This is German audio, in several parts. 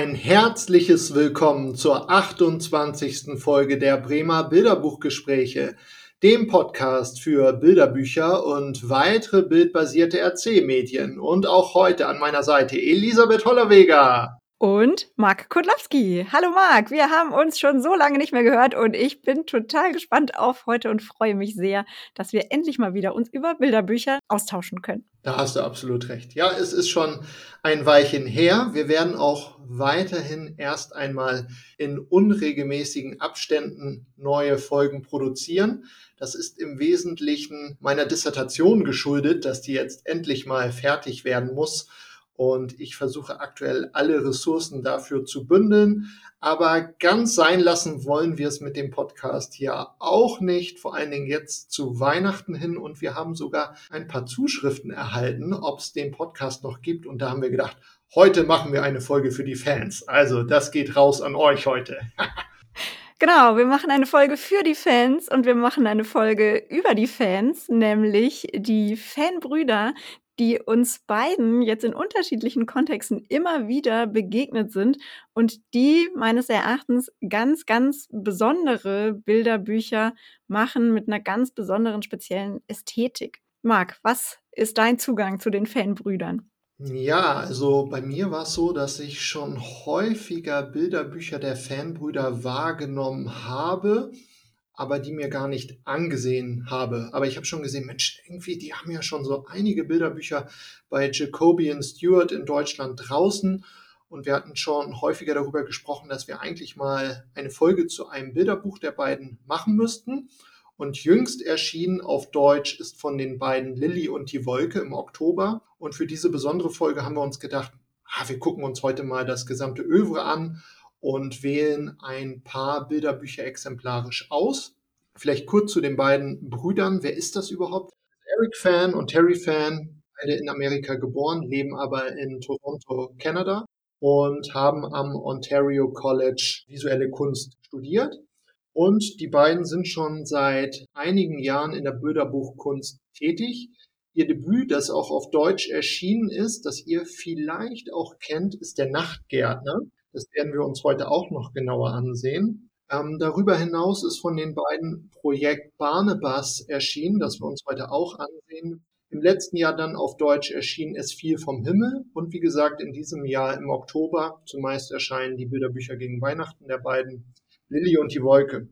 Ein herzliches Willkommen zur 28. Folge der Bremer Bilderbuchgespräche, dem Podcast für Bilderbücher und weitere bildbasierte Erzählmedien. Und auch heute an meiner Seite Elisabeth Hollerweger und Marc Kudlowski. Hallo Marc, wir haben uns schon so lange nicht mehr gehört und ich bin total gespannt auf heute und freue mich sehr, dass wir endlich mal wieder uns über Bilderbücher austauschen können. Da hast du absolut recht. Ja, es ist schon ein Weilchen her. Wir werden auch weiterhin erst einmal in unregelmäßigen Abständen neue Folgen produzieren. Das ist im Wesentlichen meiner Dissertation geschuldet, dass die jetzt endlich mal fertig werden muss und ich versuche aktuell alle Ressourcen dafür zu bündeln. Aber ganz sein lassen wollen wir es mit dem Podcast hier auch nicht, vor allen Dingen jetzt zu Weihnachten hin. Und wir haben sogar ein paar Zuschriften erhalten, ob es den Podcast noch gibt. Und da haben wir gedacht, heute machen wir eine Folge für die Fans. Also das geht raus an euch heute. Genau, wir machen eine Folge für die Fans und wir machen eine Folge über die Fans, nämlich die Fanbrüder, die uns beiden jetzt in unterschiedlichen Kontexten immer wieder begegnet sind und die meines Erachtens ganz, ganz besondere Bilderbücher machen mit einer ganz besonderen speziellen Ästhetik. Marc, was ist dein Zugang zu den Fanbrüdern? Ja, also bei mir war es so, dass ich schon häufiger Bilderbücher der Fanbrüder wahrgenommen habe aber die mir gar nicht angesehen habe. Aber ich habe schon gesehen, Mensch, irgendwie, die haben ja schon so einige Bilderbücher bei Jacoby und Stewart in Deutschland draußen. Und wir hatten schon häufiger darüber gesprochen, dass wir eigentlich mal eine Folge zu einem Bilderbuch der beiden machen müssten. Und jüngst erschienen auf Deutsch ist von den beiden Lilly und die Wolke im Oktober. Und für diese besondere Folge haben wir uns gedacht, ah, wir gucken uns heute mal das gesamte Övre an und wählen ein paar Bilderbücher exemplarisch aus. Vielleicht kurz zu den beiden Brüdern. Wer ist das überhaupt? Eric Fan und Terry Fan, beide in Amerika geboren, leben aber in Toronto, Kanada und haben am Ontario College visuelle Kunst studiert. Und die beiden sind schon seit einigen Jahren in der Bilderbuchkunst tätig. Ihr Debüt, das auch auf Deutsch erschienen ist, das ihr vielleicht auch kennt, ist Der Nachtgärtner. Das werden wir uns heute auch noch genauer ansehen. Ähm, darüber hinaus ist von den beiden Projekt Barnabas erschienen, das wir uns heute auch ansehen. Im letzten Jahr dann auf Deutsch erschien Es fiel vom Himmel und wie gesagt in diesem Jahr im Oktober zumeist erscheinen die Bilderbücher gegen Weihnachten der beiden Lilly und die Wolke.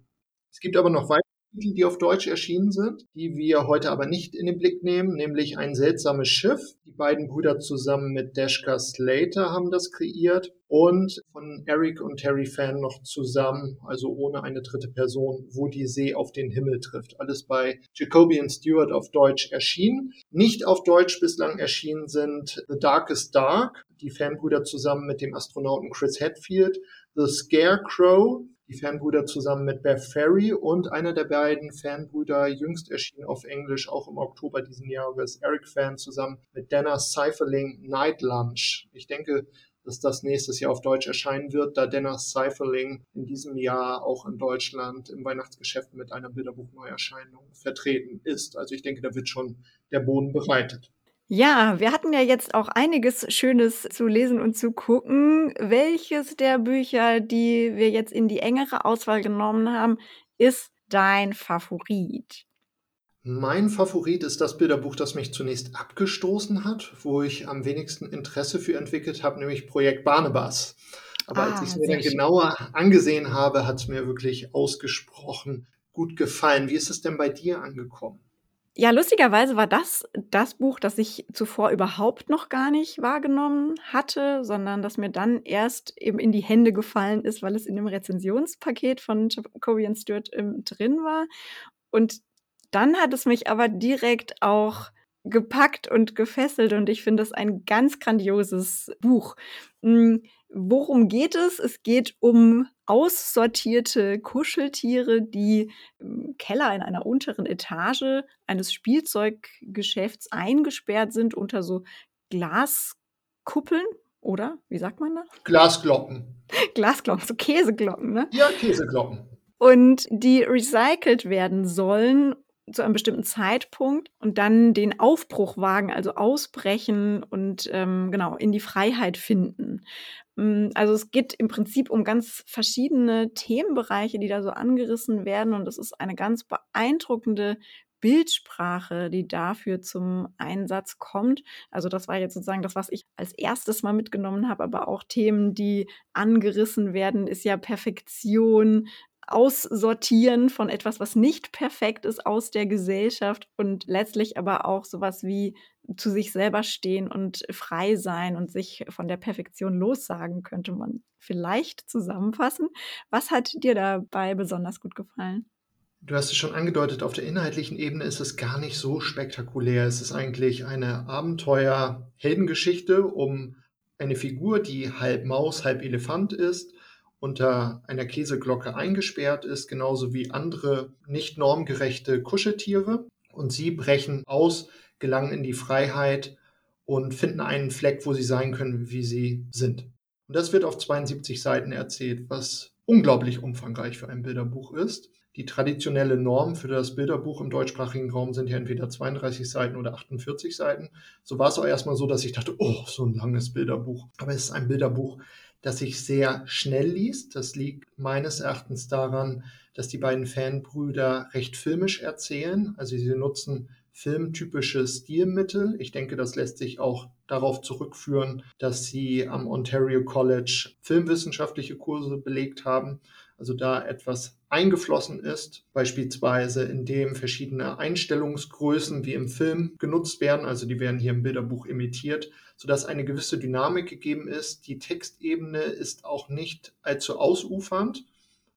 Es gibt aber noch weitere Titel, die auf Deutsch erschienen sind, die wir heute aber nicht in den Blick nehmen, nämlich ein seltsames Schiff. Die beiden Brüder zusammen mit Dashka Slater haben das kreiert und von Eric und Terry Fan noch zusammen, also ohne eine dritte Person, wo die See auf den Himmel trifft. Alles bei Jacoby und Stewart auf Deutsch erschienen. Nicht auf Deutsch bislang erschienen sind The Darkest Dark, die Fanbrüder zusammen mit dem Astronauten Chris Hadfield, The Scarecrow, die Fanbrüder zusammen mit Beth Ferry und einer der beiden Fanbrüder, jüngst erschien auf Englisch, auch im Oktober diesen Jahres, Eric Fan zusammen mit Dana Seiferling Night Lunch. Ich denke, dass das nächstes Jahr auf Deutsch erscheinen wird, da Dana Seiferling in diesem Jahr auch in Deutschland im Weihnachtsgeschäft mit einer Bilderbuchneuerscheinung vertreten ist. Also ich denke, da wird schon der Boden bereitet. Ja, wir hatten ja jetzt auch einiges Schönes zu lesen und zu gucken. Welches der Bücher, die wir jetzt in die engere Auswahl genommen haben, ist dein Favorit? Mein Favorit ist das Bilderbuch, das mich zunächst abgestoßen hat, wo ich am wenigsten Interesse für entwickelt habe, nämlich Projekt Barnabas. Aber ah, als ich es mir dann genauer angesehen habe, hat es mir wirklich ausgesprochen gut gefallen. Wie ist es denn bei dir angekommen? Ja, lustigerweise war das das Buch, das ich zuvor überhaupt noch gar nicht wahrgenommen hatte, sondern das mir dann erst eben in die Hände gefallen ist, weil es in dem Rezensionspaket von Jacoby Stewart ähm, drin war. Und dann hat es mich aber direkt auch gepackt und gefesselt und ich finde es ein ganz grandioses Buch. Hm, worum geht es? Es geht um aussortierte Kuscheltiere, die im Keller in einer unteren Etage eines Spielzeuggeschäfts eingesperrt sind unter so Glaskuppeln, oder? Wie sagt man da? Glasglocken. Glasglocken, so Käseglocken, ne? Ja, Käseglocken. Und die recycelt werden sollen zu einem bestimmten Zeitpunkt und dann den Aufbruch wagen, also ausbrechen und ähm, genau in die Freiheit finden. Mm, also es geht im Prinzip um ganz verschiedene Themenbereiche, die da so angerissen werden und es ist eine ganz beeindruckende Bildsprache, die dafür zum Einsatz kommt. Also das war jetzt sozusagen das, was ich als erstes mal mitgenommen habe, aber auch Themen, die angerissen werden, ist ja Perfektion, Aussortieren von etwas, was nicht perfekt ist aus der Gesellschaft und letztlich aber auch sowas wie zu sich selber stehen und frei sein und sich von der Perfektion lossagen, könnte man vielleicht zusammenfassen. Was hat dir dabei besonders gut gefallen? Du hast es schon angedeutet, auf der inhaltlichen Ebene ist es gar nicht so spektakulär. Es ist eigentlich eine Abenteuer-Heldengeschichte um eine Figur, die halb Maus, halb Elefant ist unter einer Käseglocke eingesperrt ist, genauso wie andere nicht normgerechte Kuscheltiere. Und sie brechen aus, gelangen in die Freiheit und finden einen Fleck, wo sie sein können, wie sie sind. Und das wird auf 72 Seiten erzählt, was unglaublich umfangreich für ein Bilderbuch ist. Die traditionelle Norm für das Bilderbuch im deutschsprachigen Raum sind ja entweder 32 Seiten oder 48 Seiten. So war es auch erstmal so, dass ich dachte, oh, so ein langes Bilderbuch. Aber es ist ein Bilderbuch, das sich sehr schnell liest. Das liegt meines Erachtens daran, dass die beiden Fanbrüder recht filmisch erzählen. Also sie nutzen filmtypische Stilmittel. Ich denke, das lässt sich auch darauf zurückführen, dass sie am Ontario College filmwissenschaftliche Kurse belegt haben. Also da etwas eingeflossen ist, beispielsweise indem verschiedene Einstellungsgrößen wie im Film genutzt werden, also die werden hier im Bilderbuch imitiert, sodass eine gewisse Dynamik gegeben ist. Die Textebene ist auch nicht allzu ausufernd.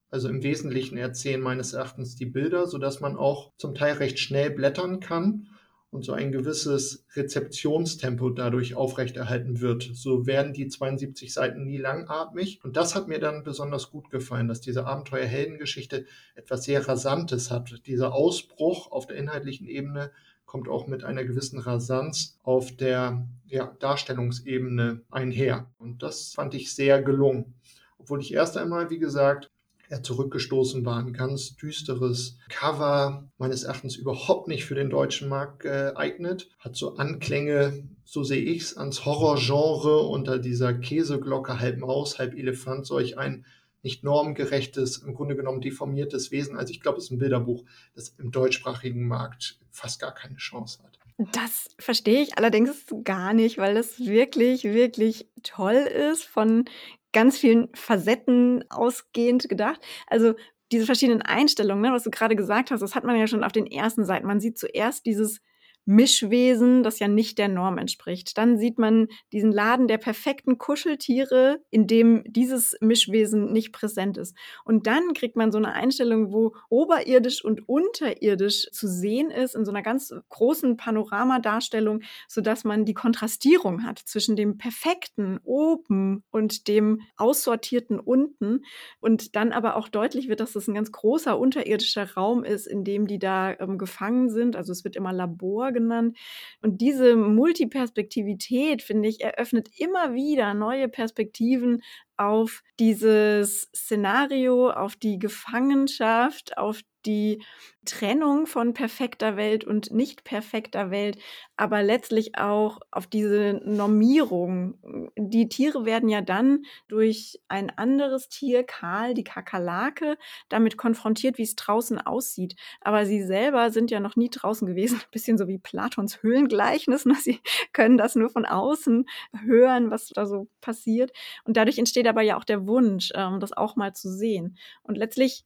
Also im Wesentlichen erzählen meines Erachtens die Bilder, sodass man auch zum Teil recht schnell blättern kann und so ein gewisses Rezeptionstempo dadurch aufrechterhalten wird. So werden die 72 Seiten nie langatmig. Und das hat mir dann besonders gut gefallen, dass diese Abenteuer-Heldengeschichte etwas sehr Rasantes hat. Dieser Ausbruch auf der inhaltlichen Ebene kommt auch mit einer gewissen Rasanz auf der ja, Darstellungsebene einher. Und das fand ich sehr gelungen. Obwohl ich erst einmal, wie gesagt, eher zurückgestoßen war. Ein ganz düsteres Cover, meines Erachtens überhaupt nicht für den deutschen Markt geeignet. Hat so Anklänge, so sehe ich es, ans Horrorgenre unter dieser Käseglocke, halb Maus, halb Elefant, solch ein nicht normgerechtes, im Grunde genommen deformiertes Wesen. Also ich glaube, es ist ein Bilderbuch, das im deutschsprachigen Markt fast gar keine Chance hat. Das verstehe ich allerdings gar nicht, weil das wirklich, wirklich toll ist, von ganz vielen Facetten ausgehend gedacht. Also diese verschiedenen Einstellungen, ne, was du gerade gesagt hast, das hat man ja schon auf den ersten Seiten. Man sieht zuerst dieses Mischwesen, das ja nicht der Norm entspricht. Dann sieht man diesen Laden der perfekten Kuscheltiere, in dem dieses Mischwesen nicht präsent ist. Und dann kriegt man so eine Einstellung, wo oberirdisch und unterirdisch zu sehen ist, in so einer ganz großen Panoramadarstellung, sodass man die Kontrastierung hat zwischen dem perfekten oben und dem aussortierten unten. Und dann aber auch deutlich wird, dass das ein ganz großer unterirdischer Raum ist, in dem die da ähm, gefangen sind. Also es wird immer Labor genannt. Und diese Multiperspektivität, finde ich, eröffnet immer wieder neue Perspektiven auf dieses Szenario, auf die Gefangenschaft, auf die Trennung von perfekter Welt und nicht perfekter Welt, aber letztlich auch auf diese Normierung. Die Tiere werden ja dann durch ein anderes Tier, Karl, die Kakerlake, damit konfrontiert, wie es draußen aussieht. Aber sie selber sind ja noch nie draußen gewesen. Ein bisschen so wie Platons Höhlengleichnis. Ne? Sie können das nur von außen hören, was da so passiert. Und dadurch entsteht aber ja auch der Wunsch, ähm, das auch mal zu sehen. Und letztlich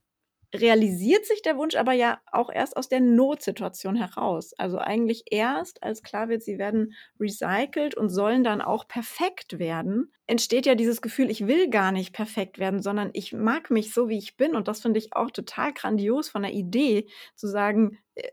realisiert sich der Wunsch aber ja auch erst aus der Notsituation heraus. Also eigentlich erst, als klar wird, sie werden recycelt und sollen dann auch perfekt werden, entsteht ja dieses Gefühl, ich will gar nicht perfekt werden, sondern ich mag mich so, wie ich bin. Und das finde ich auch total grandios von der Idee, zu sagen, äh,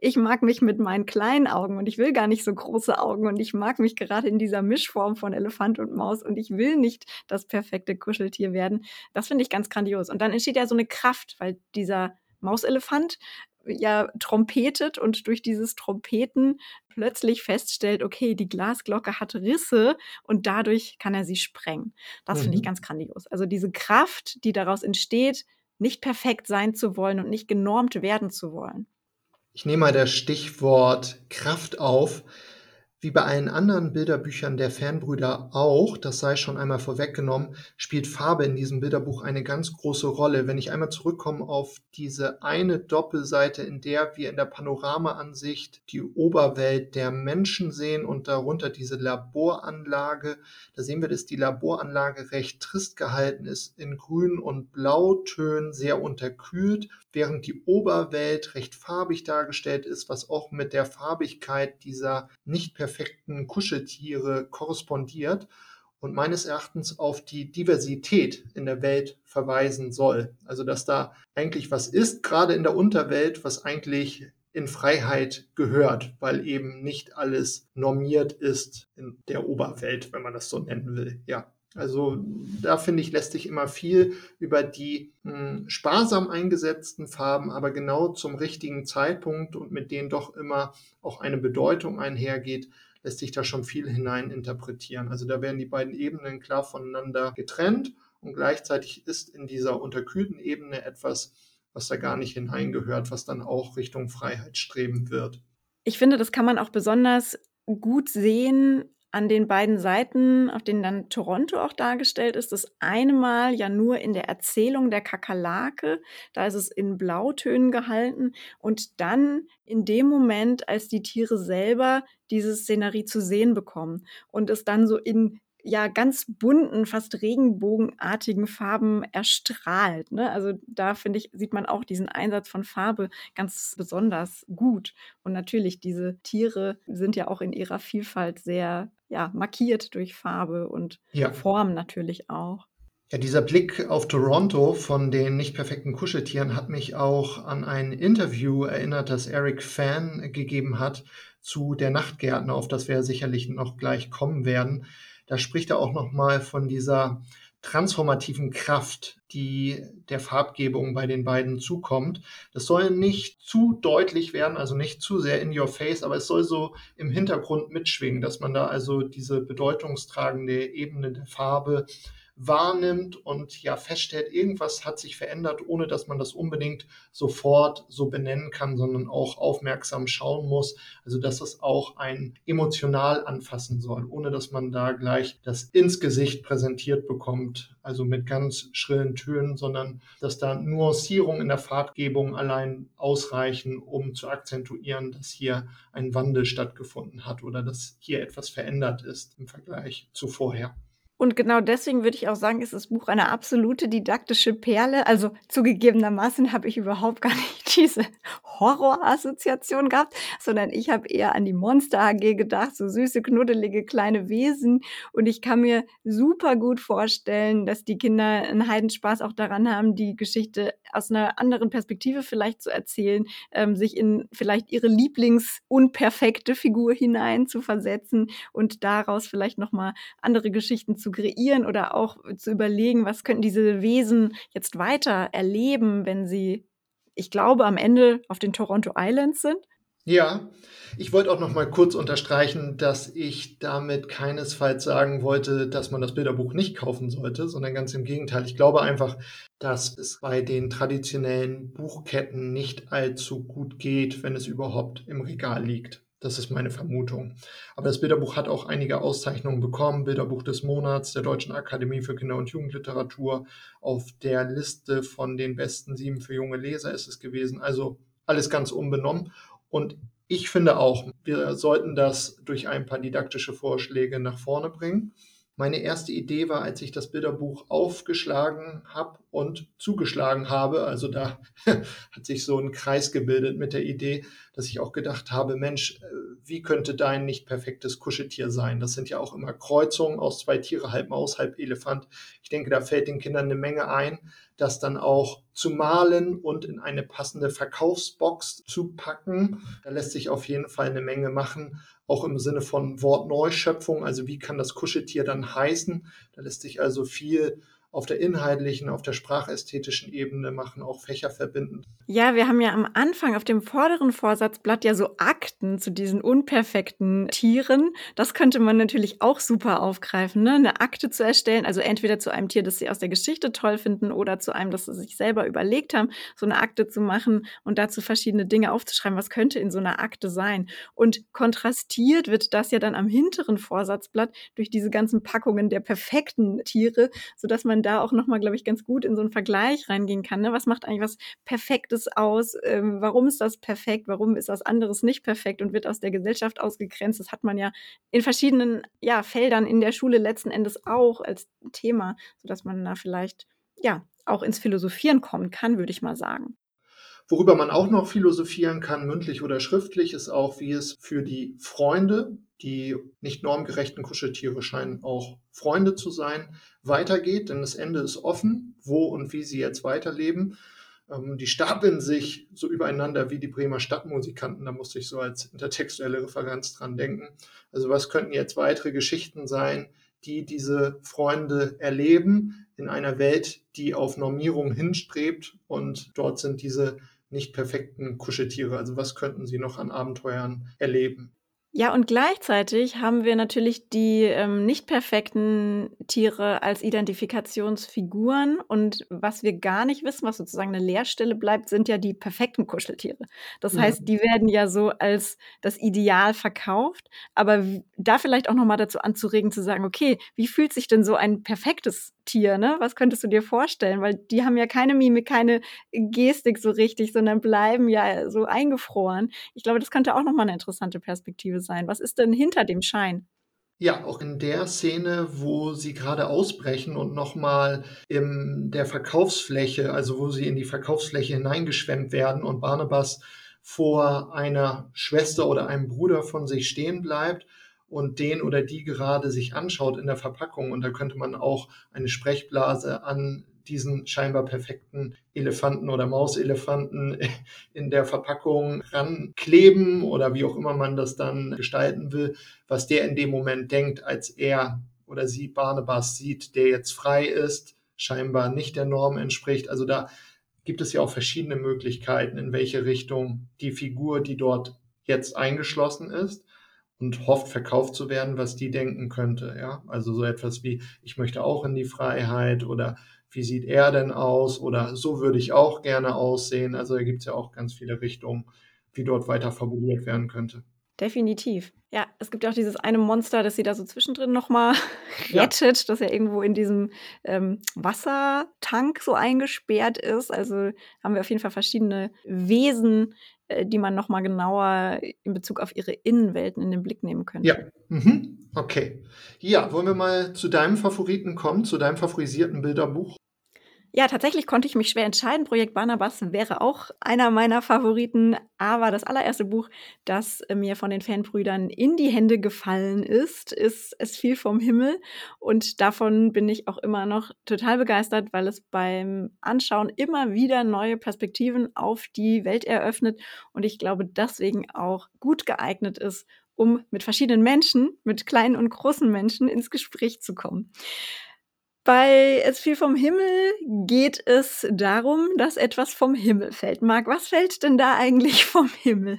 ich mag mich mit meinen kleinen Augen und ich will gar nicht so große Augen und ich mag mich gerade in dieser Mischform von Elefant und Maus und ich will nicht das perfekte Kuscheltier werden. Das finde ich ganz grandios. Und dann entsteht ja so eine Kraft, weil dieser Mauselefant ja trompetet und durch dieses Trompeten plötzlich feststellt, okay, die Glasglocke hat Risse und dadurch kann er sie sprengen. Das mhm. finde ich mhm. ganz grandios. Also diese Kraft, die daraus entsteht, nicht perfekt sein zu wollen und nicht genormt werden zu wollen. Ich nehme mal das Stichwort Kraft auf. Wie bei allen anderen Bilderbüchern der Fanbrüder auch, das sei schon einmal vorweggenommen, spielt Farbe in diesem Bilderbuch eine ganz große Rolle. Wenn ich einmal zurückkomme auf diese eine Doppelseite, in der wir in der Panoramaansicht die Oberwelt der Menschen sehen und darunter diese Laboranlage, da sehen wir, dass die Laboranlage recht trist gehalten ist, in Grün- und Blautönen sehr unterkühlt, während die Oberwelt recht farbig dargestellt ist, was auch mit der Farbigkeit dieser nicht perfekten perfekten Kuscheltiere korrespondiert und meines Erachtens auf die Diversität in der Welt verweisen soll. Also dass da eigentlich was ist, gerade in der Unterwelt, was eigentlich in Freiheit gehört, weil eben nicht alles normiert ist in der Oberwelt, wenn man das so nennen will. Ja. Also da finde ich, lässt sich immer viel über die mh, hm, sparsam eingesetzten Farben, aber genau zum richtigen Zeitpunkt und mit denen doch immer auch eine Bedeutung einhergeht, lässt sich da schon viel hinein interpretieren. Also da werden die beiden Ebenen klar voneinander getrennt und gleichzeitig ist in dieser unterkühlten Ebene etwas, was da gar nicht hineingehört, was dann auch Richtung Freiheit streben wird. Ich finde, das kann man auch besonders gut sehen an den beiden Seiten, auf denen dann Toronto auch dargestellt ist, das eine Mal ja nur in der Erzählung der Kakerlake, da ist es in Blautönen gehalten und dann in dem Moment, als die Tiere selber diese Szenerie zu sehen bekommen und es dann so in ja ganz bunten, fast regenbogenartigen Farben erstrahlt. Ne? Also da finde ich, sieht man auch diesen Einsatz von Farbe ganz besonders gut. Und natürlich, diese Tiere sind ja auch in ihrer Vielfalt sehr ja, markiert durch Farbe und ja. Form natürlich auch. Ja, dieser Blick auf Toronto von den nicht perfekten Kuscheltieren hat mich auch an ein Interview erinnert, das Eric Fan gegeben hat zu der Nachtgärtner, auf das wir sicherlich noch gleich kommen werden. Da spricht er auch nochmal von dieser transformativen Kraft, die der Farbgebung bei den beiden zukommt. Das soll nicht zu deutlich werden, also nicht zu sehr in your face, aber es soll so im Hintergrund mitschwingen, dass man da also diese bedeutungstragende Ebene der Farbe wahrnimmt und ja feststellt, irgendwas hat sich verändert, ohne dass man das unbedingt sofort so benennen kann, sondern auch aufmerksam schauen muss. Also dass es auch ein emotional anfassen soll, ohne dass man da gleich das ins Gesicht präsentiert bekommt, also mit ganz schrillen Tönen, sondern dass da Nuancierungen in der Farbgebung allein ausreichen, um zu akzentuieren, dass hier ein Wandel stattgefunden hat oder dass hier etwas verändert ist im Vergleich zu vorher. Und genau deswegen würde ich auch sagen, ist das Buch eine absolute didaktische Perle. Also zugegebenermaßen habe ich überhaupt gar nicht diese Horrorassoziation gehabt, sondern ich habe eher an die Monster AG gedacht, so süße, knuddelige kleine Wesen. Und ich kann mir super gut vorstellen, dass die Kinder einen Heidenspaß auch daran haben, die Geschichte aus einer anderen Perspektive vielleicht zu erzählen, ähm, sich in vielleicht ihre Lieblingsunperfekte Figur hinein zu versetzen und daraus vielleicht nochmal andere Geschichten zu kreieren oder auch zu überlegen, was könnten diese Wesen jetzt weiter erleben, wenn sie, ich glaube, am Ende auf den Toronto Islands sind? Ja, ich wollte auch noch mal kurz unterstreichen, dass ich damit keinesfalls sagen wollte, dass man das Bilderbuch nicht kaufen sollte, sondern ganz im Gegenteil. Ich glaube einfach, dass es bei den traditionellen Buchketten nicht allzu gut geht, wenn es überhaupt im Regal liegt. Das ist meine Vermutung. Aber das Bilderbuch hat auch einige Auszeichnungen bekommen. Bilderbuch des Monats der Deutschen Akademie für Kinder- und Jugendliteratur. Auf der Liste von den besten sieben für junge Leser ist es gewesen. Also alles ganz unbenommen. Und ich finde auch, wir sollten das durch ein paar didaktische Vorschläge nach vorne bringen. Meine erste Idee war, als ich das Bilderbuch aufgeschlagen habe und zugeschlagen habe, also da hat sich so ein Kreis gebildet mit der Idee, dass ich auch gedacht habe, Mensch, äh, wie könnte dein nicht perfektes Kuscheltier sein? Das sind ja auch immer Kreuzungen aus zwei Tiere, halb Maus, halb Elefant. Ich denke, da fällt den Kindern eine Menge ein, das dann auch zu malen und in eine passende Verkaufsbox zu packen. Da lässt sich auf jeden Fall eine Menge machen auch im Sinne von Wortneuschöpfung, also wie kann das Kuscheltier dann heißen. Da lässt sich also viel auf der inhaltlichen, auf der sprachästhetischen Ebene machen, auch fächerverbindend. Ja, wir haben ja am Anfang auf dem vorderen Vorsatzblatt ja so Akten zu diesen unperfekten Tieren. Das könnte man natürlich auch super aufgreifen, ne? eine Akte zu erstellen, also entweder zu einem Tier, das sie aus der Geschichte toll finden oder zu einem, das sie sich selber überlegt haben, so eine Akte zu machen und dazu verschiedene Dinge aufzuschreiben. Was könnte in so einer Akte sein? Und kontrastiert wird das ja dann am hinteren Vorsatzblatt durch diese ganzen Packungen der perfekten Tiere, sodass man da auch nochmal, glaube ich, ganz gut in so einen Vergleich reingehen kann. Ne? Was macht eigentlich was Perfektes aus? Ähm, warum ist das perfekt? Warum ist was anderes nicht perfekt und wird aus der Gesellschaft ausgegrenzt? Das hat man ja in verschiedenen ja, Feldern in der Schule letzten Endes auch als Thema, sodass man da vielleicht ja auch ins Philosophieren kommen kann, würde ich mal sagen. Worüber man auch noch philosophieren kann, mündlich oder schriftlich, ist auch, wie es für die Freunde, die nicht normgerechten Kuscheltiere scheinen auch Freunde zu sein, weitergeht. Denn das Ende ist offen, wo und wie sie jetzt weiterleben. Ähm, die stapeln sich so übereinander wie die Bremer Stadtmusikanten. Da musste ich so als intertextuelle Referenz dran denken. Also was könnten jetzt weitere Geschichten sein, die diese Freunde erleben in einer Welt, die auf Normierung hinstrebt und dort sind diese nicht perfekten Kuscheltiere. Also was könnten sie noch an Abenteuern erleben? Ja, und gleichzeitig haben wir natürlich die ähm, nicht perfekten Tiere als Identifikationsfiguren. Und was wir gar nicht wissen, was sozusagen eine Leerstelle bleibt, sind ja die perfekten Kuscheltiere. Das heißt, die werden ja so als das Ideal verkauft. Aber da vielleicht auch nochmal dazu anzuregen, zu sagen, okay, wie fühlt sich denn so ein perfektes Tier, ne? Was könntest du dir vorstellen? Weil die haben ja keine Mimik, keine Gestik so richtig, sondern bleiben ja so eingefroren. Ich glaube, das könnte auch nochmal eine interessante Perspektive sein. Was ist denn hinter dem Schein? Ja, auch in der Szene, wo sie gerade ausbrechen und nochmal in der Verkaufsfläche, also wo sie in die Verkaufsfläche hineingeschwemmt werden und Barnabas vor einer Schwester oder einem Bruder von sich stehen bleibt und den oder die gerade sich anschaut in der Verpackung. Und da könnte man auch eine Sprechblase an diesen scheinbar perfekten Elefanten oder Mauselefanten in der Verpackung rankleben oder wie auch immer man das dann gestalten will, was der in dem Moment denkt, als er oder sie Barnabas sieht, der jetzt frei ist, scheinbar nicht der Norm entspricht. Also da gibt es ja auch verschiedene Möglichkeiten, in welche Richtung die Figur, die dort jetzt eingeschlossen ist, und hofft, verkauft zu werden, was die denken könnte. Ja, also so etwas wie, ich möchte auch in die Freiheit oder wie sieht er denn aus oder so würde ich auch gerne aussehen. Also da gibt es ja auch ganz viele Richtungen, wie dort weiter fabuliert werden könnte. Definitiv. Ja, es gibt ja auch dieses eine Monster, das sie da so zwischendrin nochmal rettet, ja. das ja irgendwo in diesem ähm, Wassertank so eingesperrt ist. Also haben wir auf jeden Fall verschiedene Wesen, die man nochmal genauer in Bezug auf ihre Innenwelten in den Blick nehmen könnte. Ja, mhm. okay. Ja, wollen wir mal zu deinem Favoriten kommen, zu deinem favorisierten Bilderbuch? Ja, tatsächlich konnte ich mich schwer entscheiden. Projekt Barnabas wäre auch einer meiner Favoriten, aber das allererste Buch, das mir von den Fanbrüdern in die Hände gefallen ist, ist Es fiel vom Himmel und davon bin ich auch immer noch total begeistert, weil es beim Anschauen immer wieder neue Perspektiven auf die Welt eröffnet und ich glaube deswegen auch gut geeignet ist, um mit verschiedenen Menschen, mit kleinen und großen Menschen ins Gespräch zu kommen. Bei Es fiel vom Himmel geht es darum, dass etwas vom Himmel fällt. Marc, was fällt denn da eigentlich vom Himmel?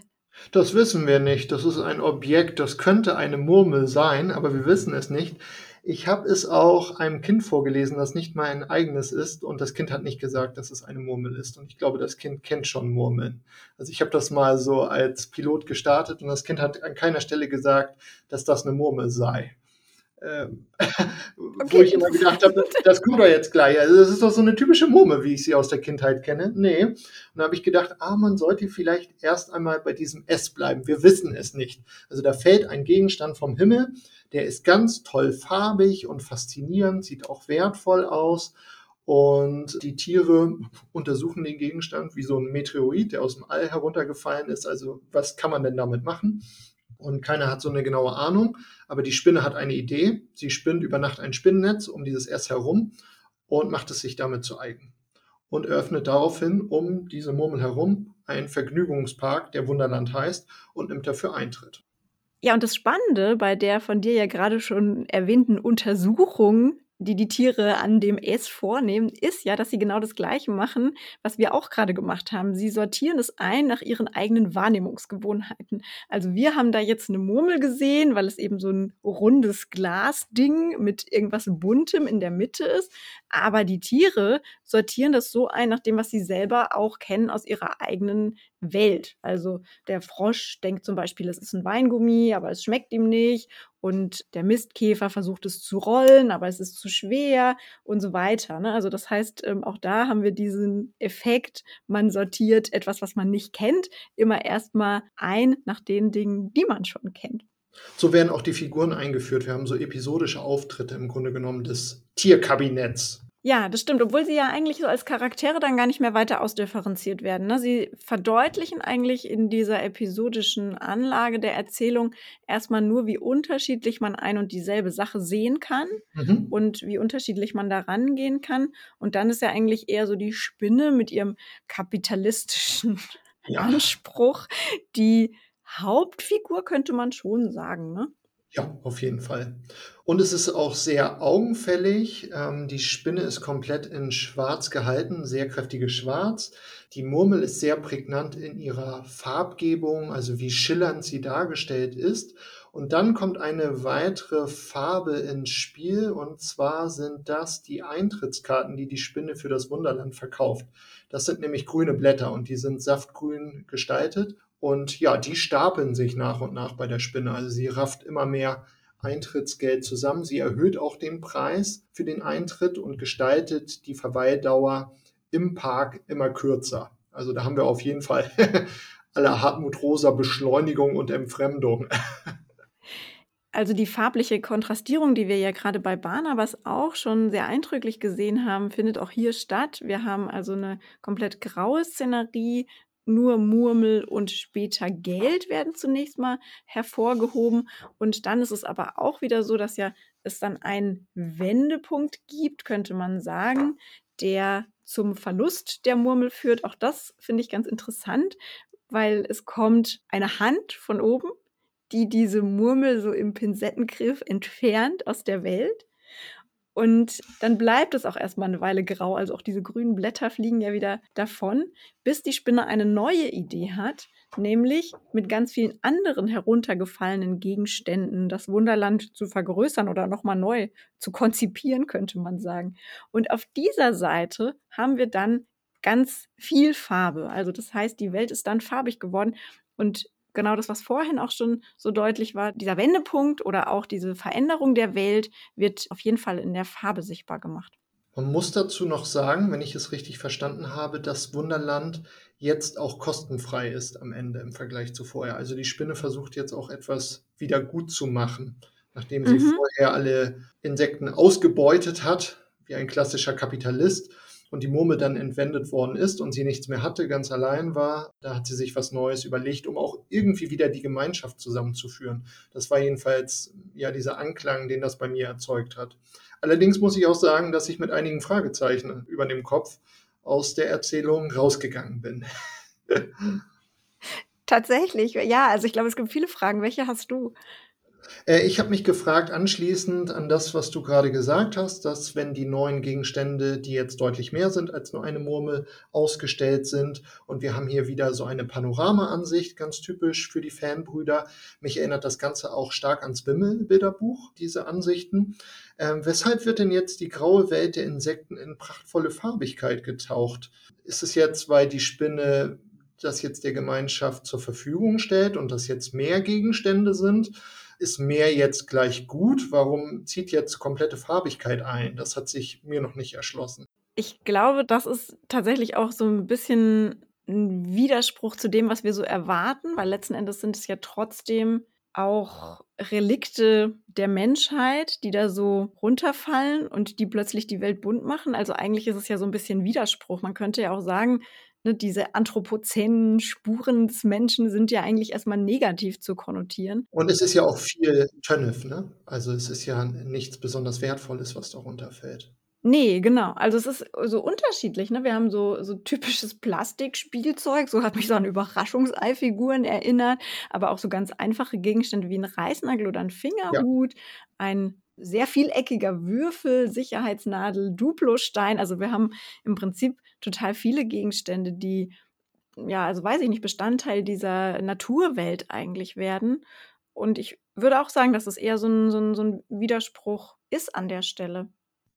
Das wissen wir nicht. Das ist ein Objekt, das könnte eine Murmel sein, aber wir wissen es nicht. Ich habe es auch einem Kind vorgelesen, das nicht mein eigenes ist und das Kind hat nicht gesagt, dass es eine Murmel ist und ich glaube, das Kind kennt schon Murmeln. Also ich habe das mal so als Pilot gestartet und das Kind hat an keiner Stelle gesagt, dass das eine Murmel sei. wo ich immer gedacht habe, das kommt doch jetzt gleich. Also das ist doch so eine typische Mumme, wie ich sie aus der Kindheit kenne. Nee. Und da habe ich gedacht, ah, man sollte vielleicht erst einmal bei diesem S bleiben. Wir wissen es nicht. Also da fällt ein Gegenstand vom Himmel, der ist ganz toll farbig und faszinierend, sieht auch wertvoll aus. Und die Tiere untersuchen den Gegenstand wie so ein Meteorit, der aus dem All heruntergefallen ist. Also was kann man denn damit machen? Und keiner hat so eine genaue Ahnung. Aber die Spinne hat eine Idee. Sie spinnt über Nacht ein Spinnennetz um dieses S herum und macht es sich damit zu eigen. Und eröffnet daraufhin um diese Murmel herum einen Vergnügungspark, der Wunderland heißt, und nimmt dafür Eintritt. Ja, und das Spannende bei der von dir ja gerade schon erwähnten Untersuchung die die Tiere an dem S vornehmen, ist ja, dass sie genau das Gleiche machen, was wir auch gerade gemacht haben. Sie sortieren es ein nach ihren eigenen Wahrnehmungsgewohnheiten. Also wir haben da jetzt eine Murmel gesehen, weil es eben so ein rundes Glasding mit irgendwas Buntem in der Mitte ist. Aber die Tiere sortieren das so ein, nach dem, was sie selber auch kennen aus ihrer eigenen Welt. Also der Frosch denkt zum Beispiel, es ist ein Weingummi, aber es schmeckt ihm nicht. Und der Mistkäfer versucht es zu rollen, aber es ist zu schwer und so weiter. Ne? Also das heißt, ähm, auch da haben wir diesen Effekt, man sortiert etwas, was man nicht kennt, immer erstmal ein nach den Dingen, die man schon kennt. So werden auch die Figuren eingeführt. Wir haben so episodische Auftritte im Grunde genommen des Tierkabinetts. Ja, das stimmt, obwohl sie ja eigentlich so als Charaktere dann gar nicht mehr weiter ausdifferenziert werden. Ne? Sie verdeutlichen eigentlich in dieser episodischen Anlage der Erzählung erstmal nur, wie unterschiedlich man ein und dieselbe Sache sehen kann mhm. und wie unterschiedlich man da rangehen kann. Und dann ist ja eigentlich eher so die Spinne mit ihrem kapitalistischen ja. Anspruch die Hauptfigur, könnte man schon sagen. Ne? Ja, auf jeden Fall. Und es ist auch sehr augenfällig. Ähm, die Spinne ist komplett in Schwarz gehalten, sehr kräftiges Schwarz. Die Murmel ist sehr prägnant in ihrer Farbgebung, also wie schillernd sie dargestellt ist. Und dann kommt eine weitere Farbe ins Spiel, und zwar sind das die Eintrittskarten, die die Spinne für das Wunderland verkauft. Das sind nämlich grüne Blätter und die sind saftgrün gestaltet. Und ja, die stapeln sich nach und nach bei der Spinne. Also sie rafft immer mehr Eintrittsgeld zusammen. Sie erhöht auch den Preis für den Eintritt und gestaltet die Verweildauer im Park immer kürzer. Also da haben wir auf jeden Fall aller Hartmut Rosa Beschleunigung und Entfremdung. Also die farbliche Kontrastierung, die wir ja gerade bei Barnabas auch schon sehr eindrücklich gesehen haben, findet auch hier statt. Wir haben also eine komplett graue Szenerie nur Murmel und später Geld werden zunächst mal hervorgehoben. Und dann ist es aber auch wieder so, dass ja es dann einen Wendepunkt gibt, könnte man sagen, der zum Verlust der Murmel führt. Auch das finde ich ganz interessant, weil es kommt eine Hand von oben, die diese Murmel so im Pinsettengriff entfernt aus der Welt. Und dann bleibt es auch erstmal eine Weile grau. Also auch diese grünen Blätter fliegen ja wieder davon, bis die Spinne eine neue Idee hat, nämlich mit ganz vielen anderen heruntergefallenen Gegenständen das Wunderland zu vergrößern oder nochmal neu zu konzipieren, könnte man sagen. Und auf dieser Seite haben wir dann ganz viel Farbe. Also das heißt, die Welt ist dann farbig geworden. Und genau das, was vorhin auch schon so deutlich war, dieser Wendepunkt oder auch diese Veränderung der Welt wird auf jeden Fall in der Farbe sichtbar gemacht. Man muss dazu noch sagen, wenn ich es richtig verstanden habe, dass Wunderland jetzt auch kostenfrei ist am Ende im Vergleich zu vorher. Also die Spinne versucht jetzt auch etwas wieder gut zu machen, nachdem sie mhm. vorher alle Insekten ausgebeutet hat, wie ein klassischer Kapitalist und die Murmel dann entwendet worden ist und sie nichts mehr hatte, ganz allein war, da hat sie sich was Neues überlegt, um auch irgendwie wieder die Gemeinschaft zusammenzuführen. Das war jedenfalls ja dieser Anklang, den das bei mir erzeugt hat. Allerdings muss ich auch sagen, dass ich mit einigen Fragezeichen über dem Kopf aus der Erzählung rausgegangen bin. Tatsächlich, ja, also ich glaube, es gibt viele Fragen. Welche hast du? Äh, ich habe mich gefragt, anschließend an das, was du gerade gesagt hast, dass wenn die neuen Gegenstände, die jetzt deutlich mehr sind als nur eine Murmel, ausgestellt sind und wir haben hier wieder so eine Panorama-Ansicht, ganz typisch für die Fanbrüder. Mich erinnert das Ganze auch stark ans Wimmel-Bilderbuch, diese Ansichten. Ähm, weshalb wird denn jetzt die graue Welt der Insekten in prachtvolle Farbigkeit getaucht? Ist es jetzt, weil die Spinne das jetzt der Gemeinschaft zur Verfügung stellt und das jetzt mehr Gegenstände sind? Ist mehr jetzt gleich gut? Warum zieht jetzt komplette Farbigkeit ein? Das hat sich mir noch nicht erschlossen. Ich glaube, das ist tatsächlich auch so ein bisschen ein Widerspruch zu dem, was wir so erwarten, weil letzten Endes sind es ja trotzdem auch Relikte der Menschheit, die da so runterfallen und die plötzlich die Welt bunt machen. Also eigentlich ist es ja so ein bisschen Widerspruch. Man könnte ja auch sagen, ne, diese anthropozänen Spuren des Menschen sind ja eigentlich erstmal negativ zu konnotieren. Und es ist ja auch viel Tönniff, ne? Also es ist ja nichts besonders Wertvolles, was darunter fällt. Nee, genau. Also es ist so unterschiedlich. Ne? Wir haben so, so typisches Plastikspielzeug, so hat mich so an Überraschungseifiguren erinnert, aber auch so ganz einfache Gegenstände wie ein Reißnagel oder ein Fingerhut, ja. ein sehr vieleckiger Würfel, Sicherheitsnadel, Duplostein. Also wir haben im Prinzip total viele Gegenstände, die, ja, also weiß ich nicht, Bestandteil dieser Naturwelt eigentlich werden. Und ich würde auch sagen, dass es eher so ein, so ein, so ein Widerspruch ist an der Stelle.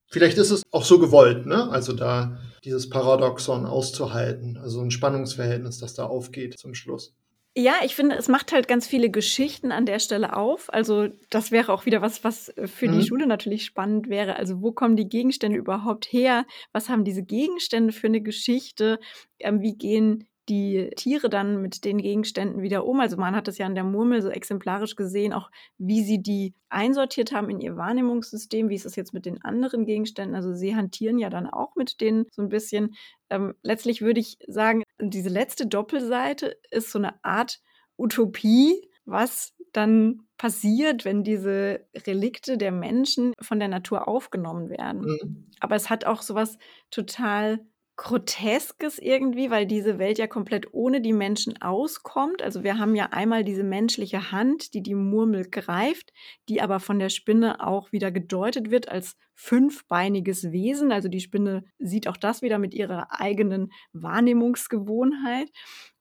Vielleicht ist es auch so gewollt, ne? Also da dieses Paradoxon auszuhalten, also ein Spannungsverhältnis, das da aufgeht zum Schluss. Ja, ich finde, es macht halt ganz viele Geschichten an der Stelle auf. Also das wäre auch wieder was, was für mhm. die Schule natürlich spannend wäre. Also wo kommen die Gegenstände überhaupt her? Was haben diese Gegenstände für eine Geschichte? Ähm, wie gehen die Tiere dann mit den Gegenständen wieder um. Also man hat es ja an der Murmel so exemplarisch gesehen, auch wie sie die einsortiert haben in ihr Wahrnehmungssystem. Wie ist es jetzt mit den anderen Gegenständen? Also sie hantieren ja dann auch mit denen so ein bisschen. Ähm, letztlich würde ich sagen, diese letzte Doppelseite ist so eine Art Utopie, was dann passiert, wenn diese Relikte der Menschen von der Natur aufgenommen werden. Mhm. Aber es hat auch sowas total Groteskes irgendwie, weil diese Welt ja komplett ohne die Menschen auskommt. Also wir haben ja einmal diese menschliche Hand, die die Murmel greift, die aber von der Spinne auch wieder gedeutet wird als fünfbeiniges Wesen. Also die Spinne sieht auch das wieder mit ihrer eigenen Wahrnehmungsgewohnheit.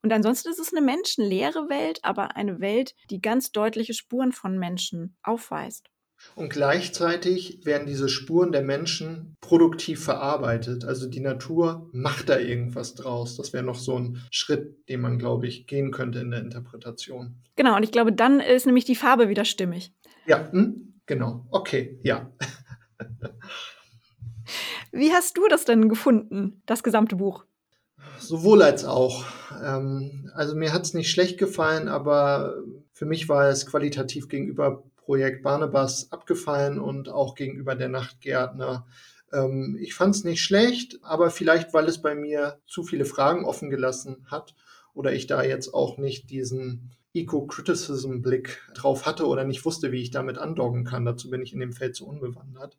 Und ansonsten ist es eine menschenleere Welt, aber eine Welt, die ganz deutliche Spuren von Menschen aufweist. Und gleichzeitig werden diese Spuren der Menschen produktiv verarbeitet. Also die Natur macht da irgendwas draus. Das wäre noch so ein Schritt, den man, glaube ich, gehen könnte in der Interpretation. Genau, und ich glaube, dann ist nämlich die Farbe wieder stimmig. Ja, hm? genau. Okay, ja. Wie hast du das denn gefunden, das gesamte Buch? Sowohl als auch. Ähm, also mir hat es nicht schlecht gefallen, aber für mich war es qualitativ gegenüber Projekt Barnabas abgefallen und auch gegenüber der Nachtgärtner. Ähm, ich fand es nicht schlecht, aber vielleicht, weil es bei mir zu viele Fragen offen gelassen hat oder ich da jetzt auch nicht diesen Eco-Criticism-Blick drauf hatte oder nicht wusste, wie ich damit andocken kann. Dazu bin ich in dem Feld zu unbewandert.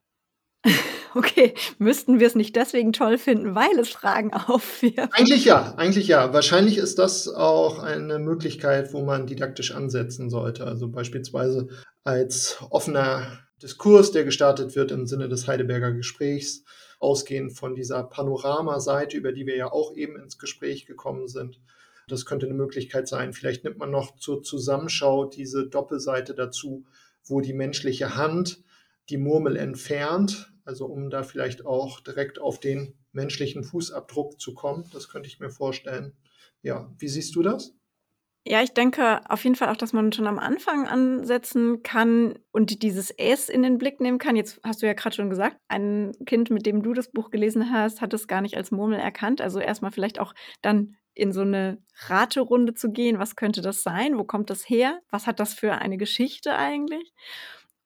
Okay, müssten wir es nicht deswegen toll finden, weil es Fragen aufwirft? Eigentlich ja, eigentlich ja. Wahrscheinlich ist das auch eine Möglichkeit, wo man didaktisch ansetzen sollte. Also beispielsweise als offener Diskurs, der gestartet wird im Sinne des Heidelberger Gesprächs, ausgehend von dieser Panoramaseite, über die wir ja auch eben ins Gespräch gekommen sind. Das könnte eine Möglichkeit sein. Vielleicht nimmt man noch zur Zusammenschau diese Doppelseite dazu, wo die menschliche Hand die Murmel entfernt, also um da vielleicht auch direkt auf den menschlichen Fußabdruck zu kommen. Das könnte ich mir vorstellen. Ja, wie siehst du das? Ja, ich denke auf jeden Fall auch, dass man schon am Anfang ansetzen kann und dieses S in den Blick nehmen kann. Jetzt hast du ja gerade schon gesagt, ein Kind, mit dem du das Buch gelesen hast, hat es gar nicht als Murmel erkannt. Also erstmal vielleicht auch dann in so eine Raterunde zu gehen. Was könnte das sein? Wo kommt das her? Was hat das für eine Geschichte eigentlich?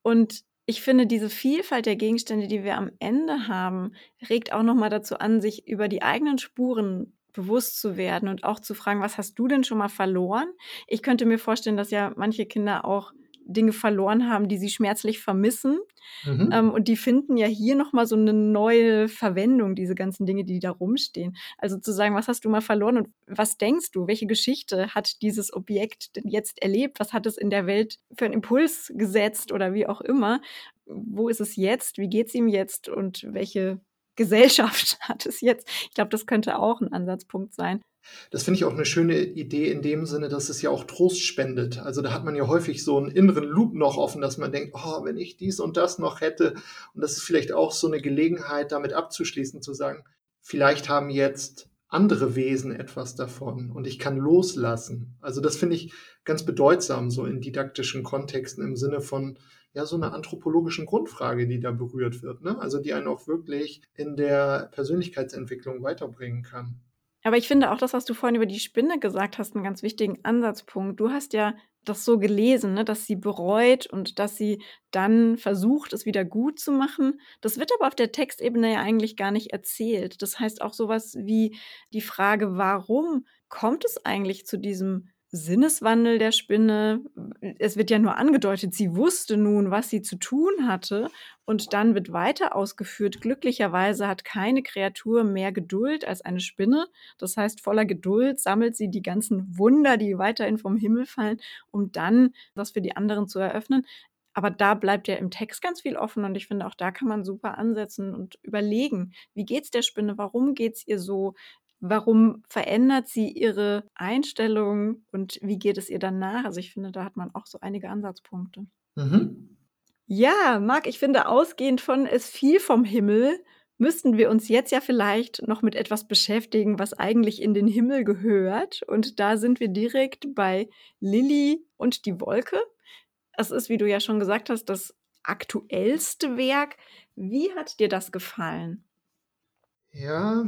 Und ich finde, diese Vielfalt der Gegenstände, die wir am Ende haben, regt auch nochmal dazu an, sich über die eigenen Spuren bewusst zu werden und auch zu fragen, was hast du denn schon mal verloren? Ich könnte mir vorstellen, dass ja manche Kinder auch Dinge verloren haben, die sie schmerzlich vermissen. Mhm. Ähm, und die finden ja hier nochmal so eine neue Verwendung, diese ganzen Dinge, die da rumstehen. Also zu sagen, was hast du mal verloren und was denkst du? Welche Geschichte hat dieses Objekt denn jetzt erlebt? Was hat es in der Welt für einen Impuls gesetzt oder wie auch immer? Wo ist es jetzt? Wie geht es ihm jetzt? Und welche Gesellschaft hat es jetzt. Ich glaube, das könnte auch ein Ansatzpunkt sein. Das finde ich auch eine schöne Idee in dem Sinne, dass es ja auch Trost spendet. Also da hat man ja häufig so einen inneren Loop noch offen, dass man denkt, oh, wenn ich dies und das noch hätte. Und das ist vielleicht auch so eine Gelegenheit, damit abzuschließen, zu sagen, vielleicht haben jetzt andere Wesen etwas davon und ich kann loslassen. Also das finde ich ganz bedeutsam so in didaktischen Kontexten im Sinne von, ja so einer anthropologischen Grundfrage, die da berührt wird, ne? Also die einen auch wirklich in der Persönlichkeitsentwicklung weiterbringen kann. Aber ich finde auch das, was du vorhin über die Spinne gesagt hast, einen ganz wichtigen Ansatzpunkt. Du hast ja das so gelesen, ne, dass sie bereut und dass sie dann versucht, es wieder gut zu machen. Das wird aber auf der Textebene ja eigentlich gar nicht erzählt. Das heißt auch sowas wie die Frage, warum kommt es eigentlich zu diesem Sinneswandel der Spinne. Es wird ja nur angedeutet, sie wusste nun, was sie zu tun hatte. Und dann wird weiter ausgeführt, glücklicherweise hat keine Kreatur mehr Geduld als eine Spinne. Das heißt, voller Geduld sammelt sie die ganzen Wunder, die weiterhin vom Himmel fallen, um dann das für die anderen zu eröffnen. Aber da bleibt ja im Text ganz viel offen und ich finde, auch da kann man super ansetzen und überlegen, wie geht's der Spinne? Warum geht's ihr so? Warum verändert sie ihre Einstellung und wie geht es ihr danach? Also ich finde, da hat man auch so einige Ansatzpunkte. Mhm. Ja, Marc, ich finde, ausgehend von Es fiel vom Himmel müssten wir uns jetzt ja vielleicht noch mit etwas beschäftigen, was eigentlich in den Himmel gehört. Und da sind wir direkt bei Lilly und die Wolke. Es ist, wie du ja schon gesagt hast, das aktuellste Werk. Wie hat dir das gefallen? Ja,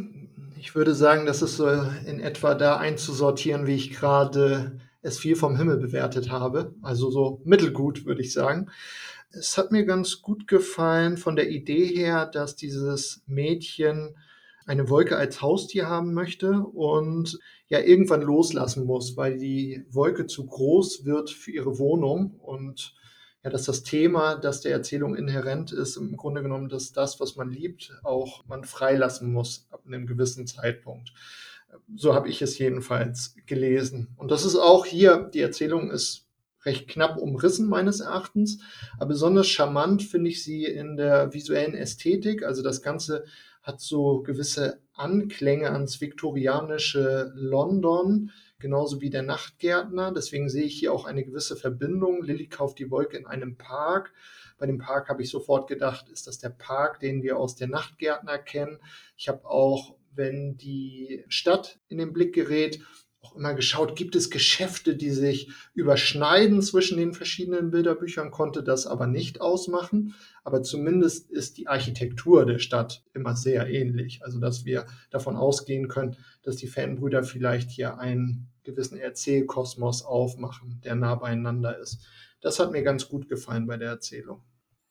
ich würde sagen, das ist so in etwa da einzusortieren, wie ich gerade es viel vom Himmel bewertet habe. Also so mittelgut, würde ich sagen. Es hat mir ganz gut gefallen von der Idee her, dass dieses Mädchen eine Wolke als Haustier haben möchte und ja irgendwann loslassen muss, weil die Wolke zu groß wird für ihre Wohnung und ja, dass das Thema, das der Erzählung inhärent ist, im Grunde genommen, dass das, was man liebt, auch man freilassen muss ab einem gewissen Zeitpunkt. So habe ich es jedenfalls gelesen. Und das ist auch hier, die Erzählung ist recht knapp umrissen meines Erachtens, aber besonders charmant finde ich sie in der visuellen Ästhetik. Also das Ganze hat so gewisse Anklänge ans viktorianische London, genauso wie der Nachtgärtner. Deswegen sehe ich hier auch eine gewisse Verbindung. Lilly kauft die Wolke in einem Park. Bei dem Park habe ich sofort gedacht, ist das der Park, den wir aus der Nachtgärtner kennen. Ich habe auch, wenn die Stadt in den Blick gerät, auch immer geschaut, gibt es Geschäfte, die sich überschneiden zwischen den verschiedenen Bilderbüchern, konnte das aber nicht ausmachen. Aber zumindest ist die Architektur der Stadt immer sehr ähnlich. Also, dass wir davon ausgehen können, dass die Fanbrüder vielleicht hier einen gewissen Erzählkosmos aufmachen, der nah beieinander ist. Das hat mir ganz gut gefallen bei der Erzählung.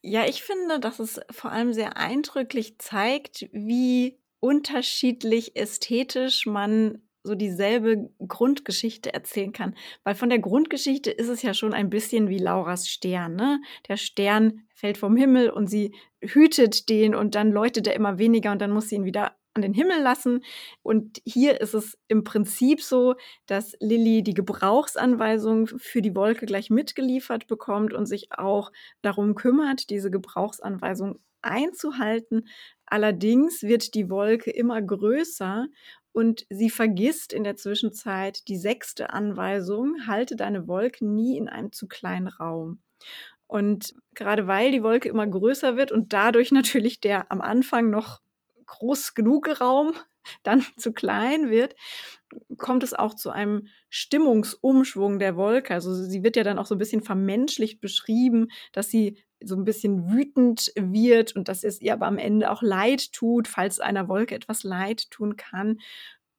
Ja, ich finde, dass es vor allem sehr eindrücklich zeigt, wie unterschiedlich ästhetisch man so dieselbe Grundgeschichte erzählen kann. Weil von der Grundgeschichte ist es ja schon ein bisschen wie Lauras Stern. Ne? Der Stern fällt vom Himmel und sie hütet den und dann leuchtet er immer weniger und dann muss sie ihn wieder an den Himmel lassen. Und hier ist es im Prinzip so, dass Lilly die Gebrauchsanweisung für die Wolke gleich mitgeliefert bekommt und sich auch darum kümmert, diese Gebrauchsanweisung einzuhalten. Allerdings wird die Wolke immer größer und sie vergisst in der Zwischenzeit die sechste Anweisung, halte deine Wolke nie in einem zu kleinen Raum. Und gerade weil die Wolke immer größer wird und dadurch natürlich der am Anfang noch groß genug Raum dann zu klein wird, kommt es auch zu einem Stimmungsumschwung der Wolke. Also sie wird ja dann auch so ein bisschen vermenschlicht beschrieben, dass sie so ein bisschen wütend wird und dass es ihr aber am Ende auch leid tut, falls einer Wolke etwas leid tun kann.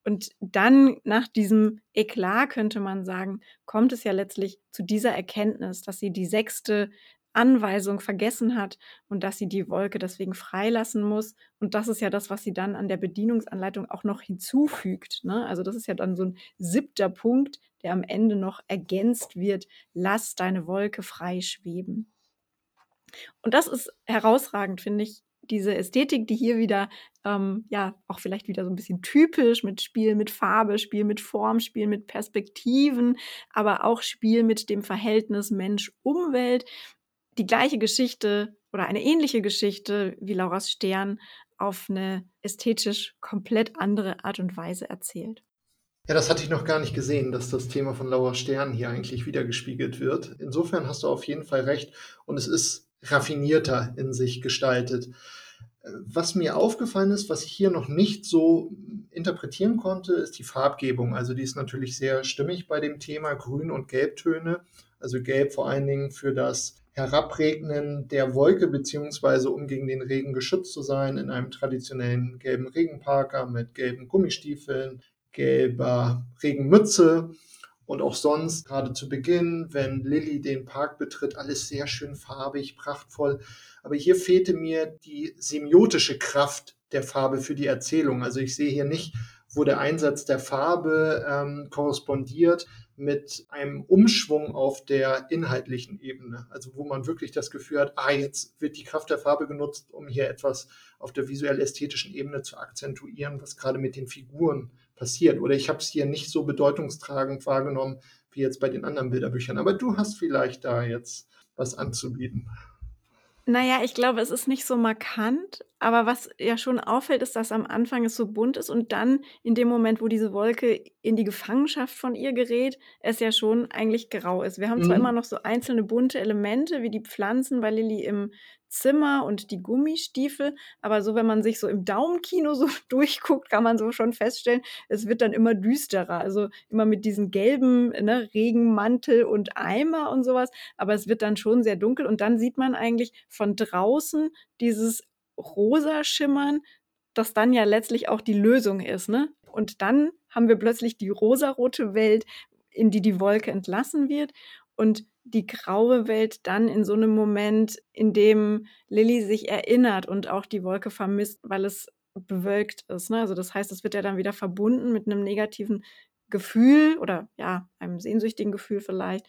Und dann nach diesem Eklat könnte man sagen, kommt es ja letztlich zu dieser Erkenntnis, dass sie die sechste Anweisung vergessen hat und dass sie die Wolke deswegen freilassen muss. Und das ist ja das, was sie dann an der Bedienungsanleitung auch noch hinzufügt. Ne? Also das ist ja dann so ein siebter Punkt, der am Ende noch ergänzt wird. Lass deine Wolke frei schweben. Und das ist herausragend, finde ich. Diese Ästhetik, die hier wieder, ähm, ja, auch vielleicht wieder so ein bisschen typisch mit Spiel mit Farbe, Spiel mit Form, Spiel mit Perspektiven, aber auch Spiel mit dem Verhältnis Mensch-Umwelt. Die gleiche Geschichte oder eine ähnliche Geschichte wie Lauras Stern auf eine ästhetisch komplett andere Art und Weise erzählt. Ja, das hatte ich noch gar nicht gesehen, dass das Thema von Laura Stern hier eigentlich wiedergespiegelt wird. Insofern hast du auf jeden Fall recht. Und es ist raffinierter in sich gestaltet. Was mir aufgefallen ist, was ich hier noch nicht so interpretieren konnte, ist die Farbgebung. Also die ist natürlich sehr stimmig bei dem Thema Grün- und Gelbtöne. Also Gelb vor allen Dingen für das Herabregnen der Wolke, beziehungsweise um gegen den Regen geschützt zu sein, in einem traditionellen gelben Regenparker mit gelben Gummistiefeln, gelber Regenmütze und auch sonst, gerade zu Beginn, wenn Lilly den Park betritt, alles sehr schön farbig, prachtvoll. Aber hier fehlte mir die semiotische Kraft der Farbe für die Erzählung. Also ich sehe hier nicht, wo der Einsatz der Farbe ähm, korrespondiert mit einem Umschwung auf der inhaltlichen Ebene. Also wo man wirklich das Gefühl hat, ah, jetzt wird die Kraft der Farbe genutzt, um hier etwas auf der visuell-ästhetischen Ebene zu akzentuieren, was gerade mit den Figuren passiert. Oder ich habe es hier nicht so bedeutungstragend wahrgenommen, wie jetzt bei den anderen Bilderbüchern. Aber du hast vielleicht da jetzt was anzubieten. Naja, ich glaube, es ist nicht so markant, aber was ja schon auffällt, ist, dass am Anfang es so bunt ist und dann in dem Moment, wo diese Wolke in die Gefangenschaft von ihr gerät, es ja schon eigentlich grau ist. Wir haben zwar immer mhm. noch so einzelne bunte Elemente wie die Pflanzen bei Lilly im Zimmer und die Gummistiefel. Aber so, wenn man sich so im Daumenkino so durchguckt, kann man so schon feststellen, es wird dann immer düsterer. Also immer mit diesen gelben ne, Regenmantel und Eimer und sowas. Aber es wird dann schon sehr dunkel und dann sieht man eigentlich von draußen dieses rosa Schimmern, das dann ja letztlich auch die Lösung ist. Ne? Und dann haben wir plötzlich die rosarote Welt, in die die Wolke entlassen wird. Und die graue Welt dann in so einem Moment, in dem Lilly sich erinnert und auch die Wolke vermisst, weil es bewölkt ist. Ne? Also das heißt, es wird ja dann wieder verbunden mit einem negativen Gefühl oder ja, einem sehnsüchtigen Gefühl vielleicht,